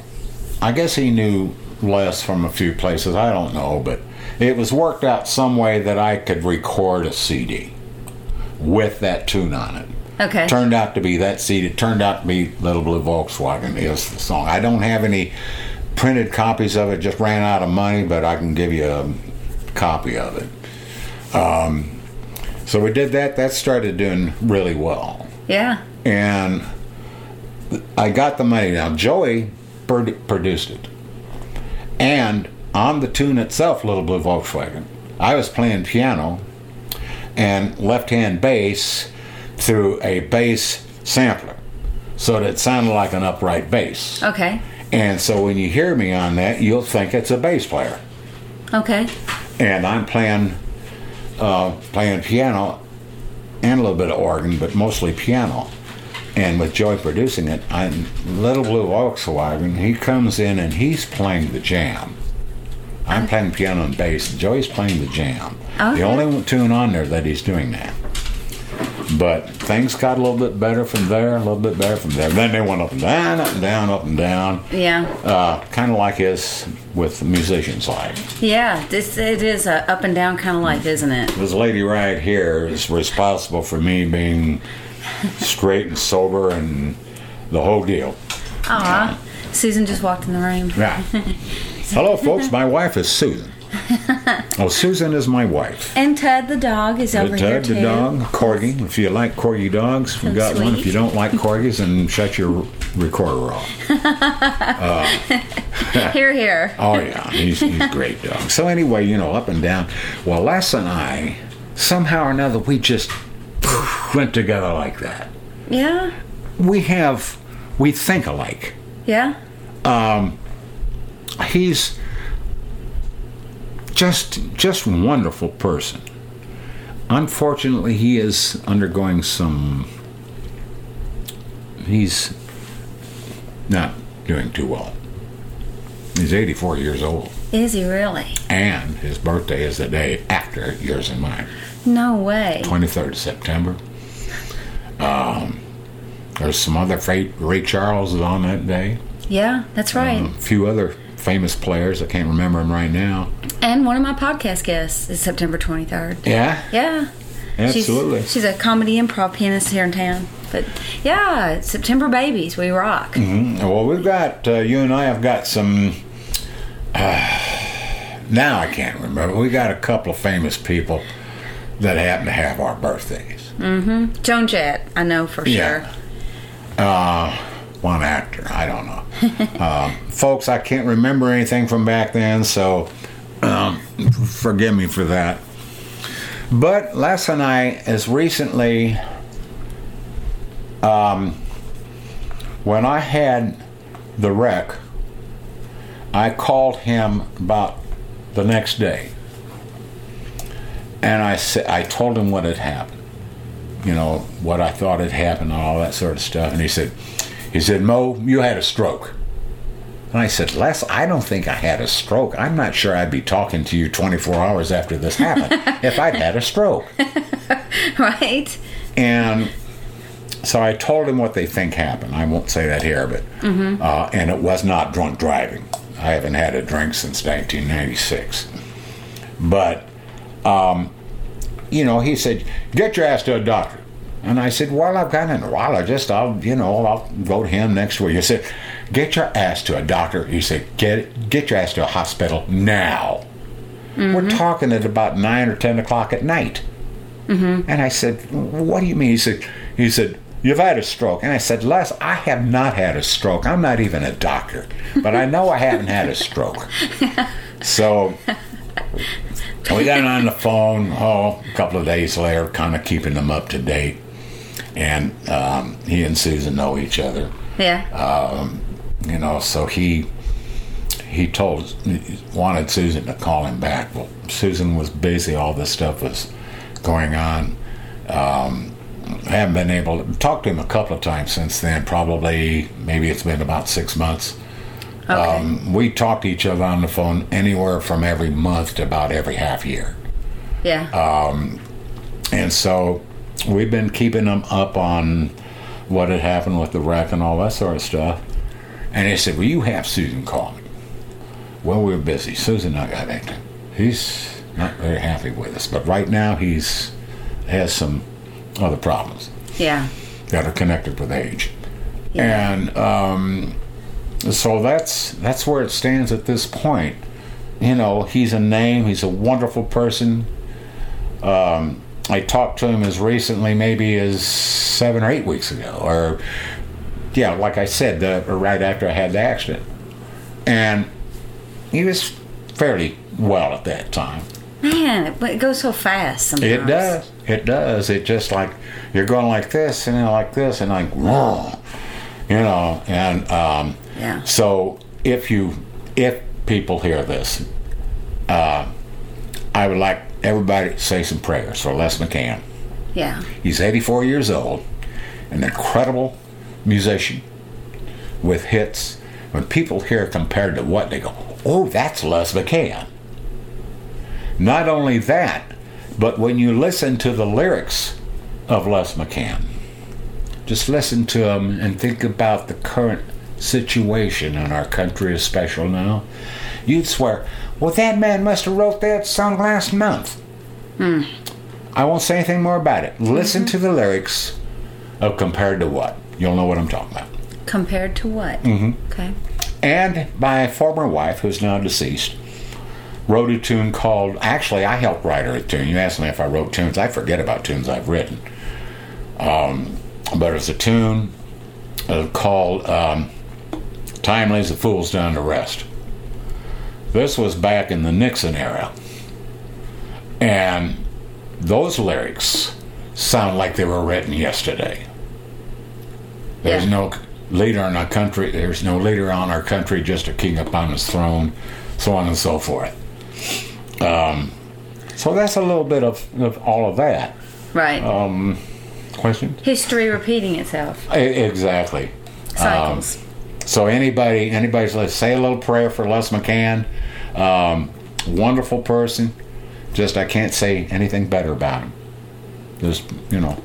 I guess he knew less from a few places. I don't know, but it was worked out some way that I could record a CD with that tune on it. Okay. Turned out to be that CD. It turned out to be Little Blue Volkswagen is the song. I don't have any printed copies of it. Just ran out of money, but I can give you a copy of it. Um, so we did that. That started doing really well Yeah. and I got the money. Now Joey produced it, and on the tune itself, "Little Blue Volkswagen," I was playing piano and left-hand bass through a bass sampler, so that it sounded like an upright bass. Okay. And so when you hear me on that, you'll think it's a bass player Okay. and I'm playing uh, playing piano and a little bit of organ, but mostly piano. And with Joey producing it, I'm Little Blue Volkswagen. He comes in and he's playing the jam. I'm playing piano and bass. and Joey's playing the jam. Okay. The only tune on there that he's doing that. But things got a little bit better from there, a little bit better from there. Then they went up and down, up and down, up and down. Yeah. Uh, kind of like is with the musicians like. Yeah. This it is a up and down kind of life, isn't it? This lady right here is responsible for me being straight and sober and the whole deal. Aw. Susan just walked in the room. Yeah. Hello, folks. My wife is Susan. Oh, Susan is my wife. And Ted the dog is over here Ted, too. the dog, corgi. If you like corgi dogs, we So got one. If sweet. you don't like corgis, then shut your recorder off. Uh, here, here. Oh yeah, he's, he's a great dog. So anyway, you know, up and down. Well, Les and I, somehow or another, we just went together like that. Yeah. We have, we think alike. Yeah. Um, he's just just wonderful person. Unfortunately, he is undergoing some. He's not doing too well. He's 84 years old, Is he really? and his birthday is the day after yours and mine, No way. 23rd of September. Um, there's some other fate. Ray Charles is on that day. Yeah, that's right. A few other famous players. I can't remember them right now. And one of my podcast guests is September 23rd. Yeah, Yeah. absolutely. She's, she's a comedy improv pianist here in town. But yeah, September babies, we rock. Mm-hmm. Well, we've got uh, you and I have got some. Uh, now I can't remember. We got a couple of famous people that happen to have our birthdays. Mm-hmm. Joan Jett, I know for Yeah. sure. Uh, one actor, I don't know. uh, folks, I can't remember anything from back then, so um, forgive me for that. But Les and I, as recently, um, when I had the wreck, I called him about the next day, and I said, I told him what had happened you know, what I thought had happened and all that sort of stuff. And he said, he said, Mo, you had a stroke. And I said, Les, I don't think I had a stroke. I'm not sure I'd be talking to you 24 hours after this happened if I'd had a stroke. Right? And so I told him what they think happened. I won't say that here, but uh, and it was not drunk driving. I haven't had a drink since 1996. But um, you know, he said, "Get your ass to a doctor." And I said, "Well, I've got a neurologist. I'll, you know, I'll go to him next week." He said, "Get your ass to a doctor." He said, "Get get your ass to a hospital now." We're talking at about nine or ten o'clock at night. And I said, "What do you mean?" He said, "He said you've had a stroke." And I said, "Les, I have not had a stroke. I'm not even a doctor, but I know I haven't had a stroke." So we got on the phone. Oh, a couple of days later, kind of keeping them up to date. And um, he and Susan know each other Yeah. you know so he he told wanted susan to call him back well susan was busy all this stuff was going on um, haven't been able to talk to him a couple of times since then probably maybe it's been about six months okay. um, we talk to each other on the phone anywhere from every month to about every half year yeah. uh, and so we've been keeping them up on what had happened with the wreck and all that sort of stuff. And he said, Well, you have Susan call me. Well, we were busy. Susan I got to. He's not very happy with us, but right now he's has some other problems yeah. that are connected with age. Yeah. And um, so that's that's where it stands at this point. You know, he's a name. He's a wonderful person. Um, I talked to him as recently, maybe as seven or eight weeks ago, or yeah, like I said, the, right after I had the accident, and he was fairly well at that time. Man, it, goes so fast sometimes. It does. It does. It just like you're going like this and then like this and like whoa, you know. And um, Yeah. so if you if people hear this, uh, I would like everybody to say some prayers for Les McCann. Yeah. He's 84 years old, an incredible musician with hits. When people hear compared to what they go, oh, that's Les McCann. Not only that, but when you listen to the lyrics of Les McCann, just listen to them and think about the current situation in our country, is special now. You'd swear, well, that man must have wrote that song last month. I won't say anything more about it. Listen to the lyrics of Compared to What. You'll know what I'm talking about. Compared to what? Mm-hmm. Okay. And my former wife, who's now deceased, wrote a tune called. Actually, I helped write her a tune. You asked me if I wrote tunes. I forget about tunes I've written. Um, but it's a tune uh, called um, Time Lays the Fools Down to Rest. This was back in the Nixon era. And those lyrics sound like they were written yesterday. There's Yeah. no leader in our country, there's no leader on our country, just a king upon his throne, so on and so forth. Um, so that's a little bit of, of all of that. Right. Um, questions? History repeating itself. Exactly. Cycles. So anybody, anybody's let's say a little prayer for Les McCann. Um, wonderful person. Just I can't say anything better about him. Just you know,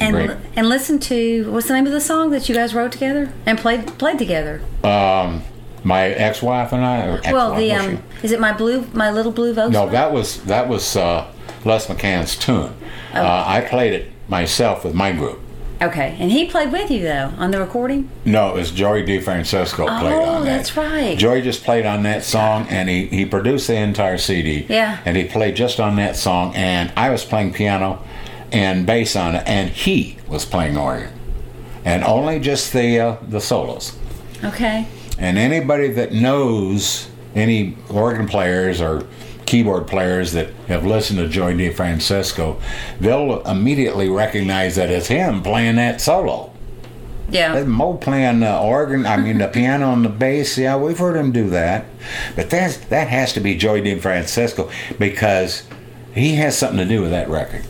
and great. and listen to what's the name of the song that you guys wrote together and played played together? um, My ex-wife and I. Or Well, the um, is it my blue, my little blue Volkswagen? No, that was that was uh, Les McCann's tune. Oh. Uh, I played it myself with my group. Okay, and he played with you though on the recording. No, it was Joey DeFrancesco played Oh, on that. Oh, that's right. Joey just played on that song, and he, he produced the entire CD. Yeah. And he played just on that song, and I was playing piano and bass on it, and he was playing organ, and only just the uh, the solos. Okay. And anybody that knows any organ players or keyboard players that have listened to Joey DeFrancesco, they'll immediately recognize that it's him playing that solo. Yeah. Mo playing the organ, I mean the piano and the bass. Yeah, we've heard him do that, but that's that has to be Joey DeFrancesco because he has something to do with that record.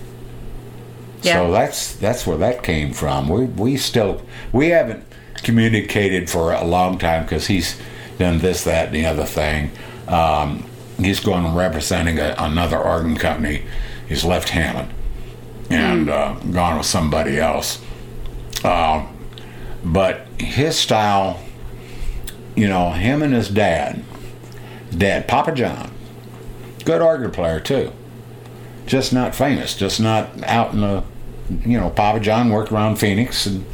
Yeah. So that's that's where that came from. We we still we haven't communicated for a long time because he's done this, that, and the other thing. Um, he's going representing a, another organ company. He's left Hammond and uh, gone with somebody else. Uh, but his style, you know, him and his dad, dad Papa John, good organ player too just not famous, just not out in the, you know, Papa John worked around Phoenix and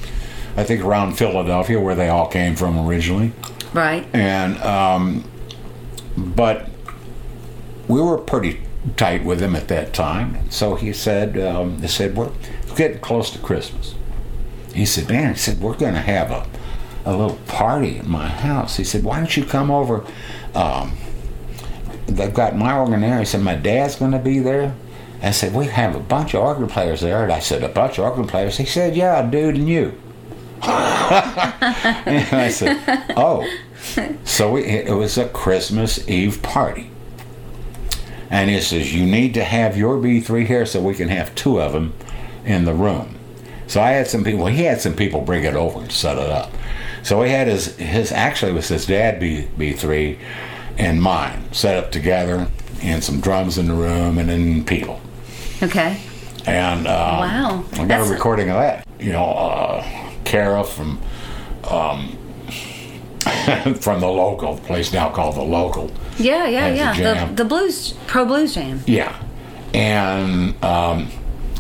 I think around Philadelphia where they all came from originally. Right. And, um, but we were pretty tight with him at that time. So he said, um, he said, we're getting close to Christmas. He said, man, he said, we're going to have a, a little party at my house. He said, why don't you come over? Um, they've got my organ there. He said, my dad's going to be there. I said, we have a bunch of organ players there. And I said, a bunch of organ players? He said, yeah, dude, and you. and I said, oh. So we, it was a Christmas Eve party. And he says, you need to have your B3 here so we can have two of them in the room. So I had some people, he had some people bring it over and set it up. So he had his, his actually it was his dad B, B3 and mine set up together and some drums in the room and then people. Okay. And um, Wow. I got That's- a recording of that. You know, uh, Kara from um, from the local place now called the local. Yeah, yeah, yeah. The, the blues, pro blues jam. Yeah, and um,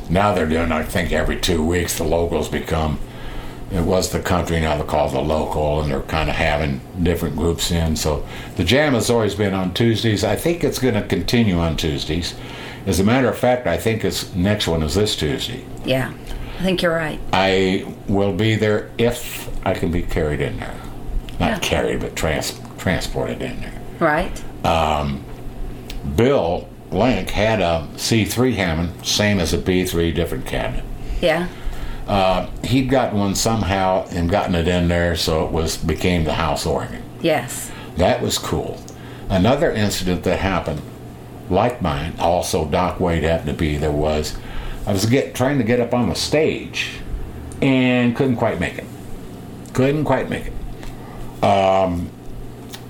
now they're doing. I think every two weeks the locals become. It was the country now they're called the local, and they're kind of having different groups in. So the jam has always been on Tuesdays. I think it's going to continue on Tuesdays. As a matter of fact, I think its next one is this Tuesday. Yeah, I think you're right. I will be there if I can be carried in there. Not Yeah. carried, but trans- transported in there. Right. Um, Bill Link had a C3 Hammond, same as a B3, different cabinet. Yeah. Uh, he'd gotten one somehow and gotten it in there, so it was became the house organ. Yes. That was cool. Another incident that happened, like mine, also Doc Wade happened to be there was, I was get, trying to get up on the stage, and couldn't quite make it. Couldn't quite make it. Um,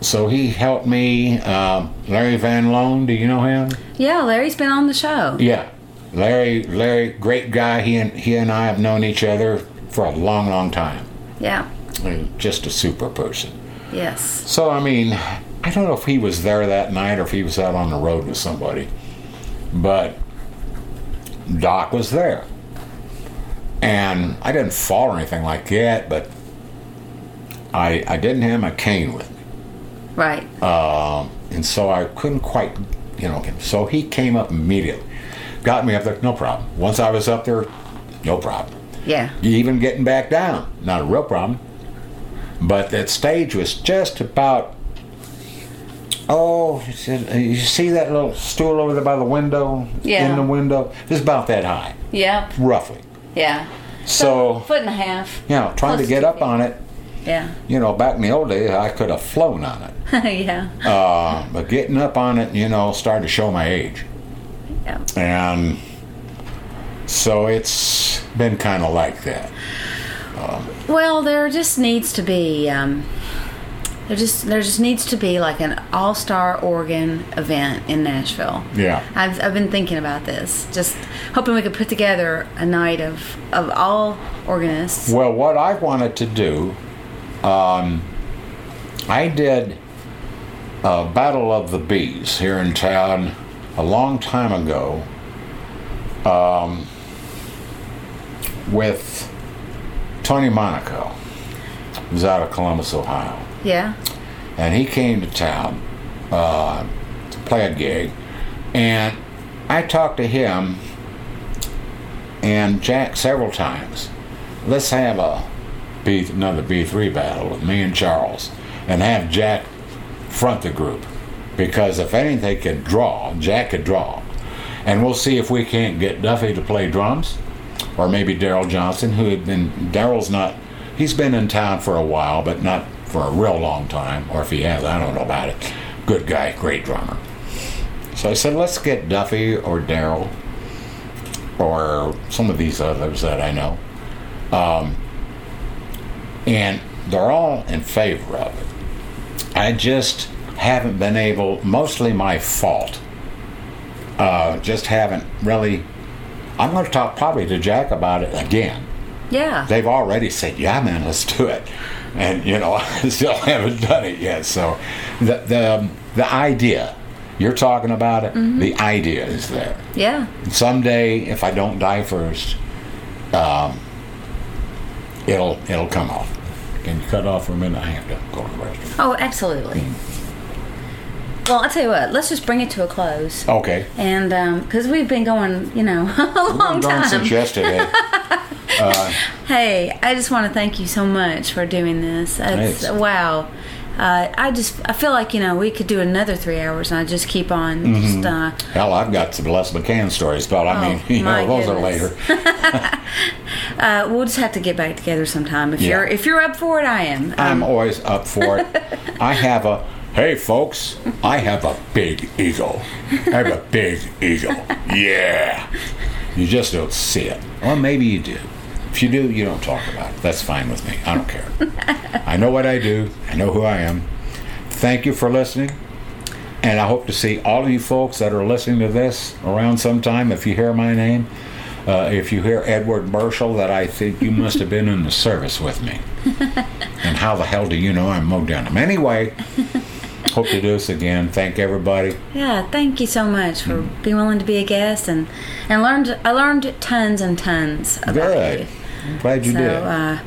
so he helped me. Um, Larry Van Loan, do you know him? Yeah, Larry's been on the show. Yeah, Larry. Larry, great guy. He and he and I have known each other for a long, long time. Yeah. And Just a super person. Yes. So I mean, I don't know if he was there that night or if he was out on the road with somebody, but Doc was there, and I didn't fall or anything like that, but I I didn't have my cane with me, Right. um, and so I couldn't quite, you know. So he came up immediately, got me up there, no problem. Once I was up there, no problem. Yeah. Even getting back down, not a real problem. But that stage was just about. Oh, you see that little stool over there by the window? Yeah. In the window? It's about that high, Yeah. roughly. Yeah. So, foot and a half. you know, trying to get up on it, Yeah. you know, back in the old days, I could have flown on it. yeah. Uh, but getting up on it, you know, started to show my age. Yeah. And so it's been kind of like that. Well, there just needs to be um, there just there just needs to be like an all star organ event in Nashville. Yeah. I've, I've been thinking about this, just hoping we could put together a night of of all organists. Well, what I wanted to do, um, I did a Battle of the Bees here in town a long time ago um, with Tony Monaco. He was out of Columbus, Ohio. Yeah. And he came to town uh, to play a gig. And I talked to him and Jack several times. Let's have a B, another B3 battle with me and Charles and have Jack front the group. Because if anything could draw, Jack could draw. And we'll see if we can't get Duffy to play drums or maybe Daryl Johnson, who had been, Daryl's not, he's been in town for a while, but not for a real long time. Or if he has, I don't know about it. Good guy, great drummer. So I said, let's get Duffy or Daryl or some of these others that I know. Um, and they're all in favor of it. I just haven't been able, mostly my fault. Uh, just haven't really. I'm going to talk probably to Jack about it again. Yeah. They've already said, "Yeah, man, let's do it," and you know, I still haven't done it yet. So, the the the idea you're talking about it, the idea is there. Yeah. Someday, if I don't die first, um, it'll it'll come off. Can you cut off for a minute? I have to go to the restroom. Oh, absolutely. Well, I'll tell you what. Let's just bring it to a close. Okay. And um, because we've been going, you know, a We've long been going time. since yesterday. Eh? Uh, hey, I just want to thank you so much for doing this. It's, Thanks. wow. Uh, I just I feel like you know we could do another three hours and I just keep on Mm-hmm. just uh, Hell, I've got some Les McCann stories, but I Oh, mean, you know, those goodness. are later. uh, we'll just have to get back together sometime if Yeah. you're if you're up for it I am. I'm Um, always up for it. I have a, hey folks, I have a big ego. I have a big ego. Yeah. You just don't see it. Or maybe you do. If you do, you don't talk about it. That's fine with me. I don't care. I know what I do, I know who I am. Thank you for listening. And I hope to see all of you folks that are listening to this around sometime. If you hear my name, uh, if you hear Edward Burchell, that I think you must have been in the service with me. and how the hell do you know I'm Mo Denham? Anyway, hope to do this again. Thank everybody. yeah, thank you so much for Mm. being willing to be a guest and and learned I learned tons and tons about Good. you. Glad you so did. uh,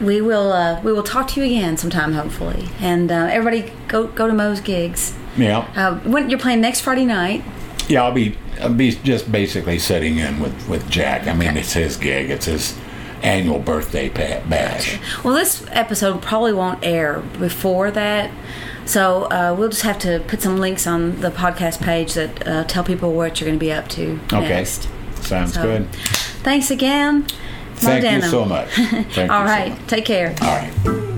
we will uh, we will talk to you again sometime hopefully. And uh, everybody go go to Mo's gigs. yeah, Uh, when you're playing next Friday night. yeah. I'll be, I'll be just basically sitting in with with Jack. I mean, it's his gig. It's his annual birthday bash. Well, this episode probably won't air before that, so uh, we'll just have to put some links on the podcast page that uh, tell people what you're going to be up to Okay, next. sounds So, good. Thanks again. Thank you so much. Thank All you so much. take care. All right.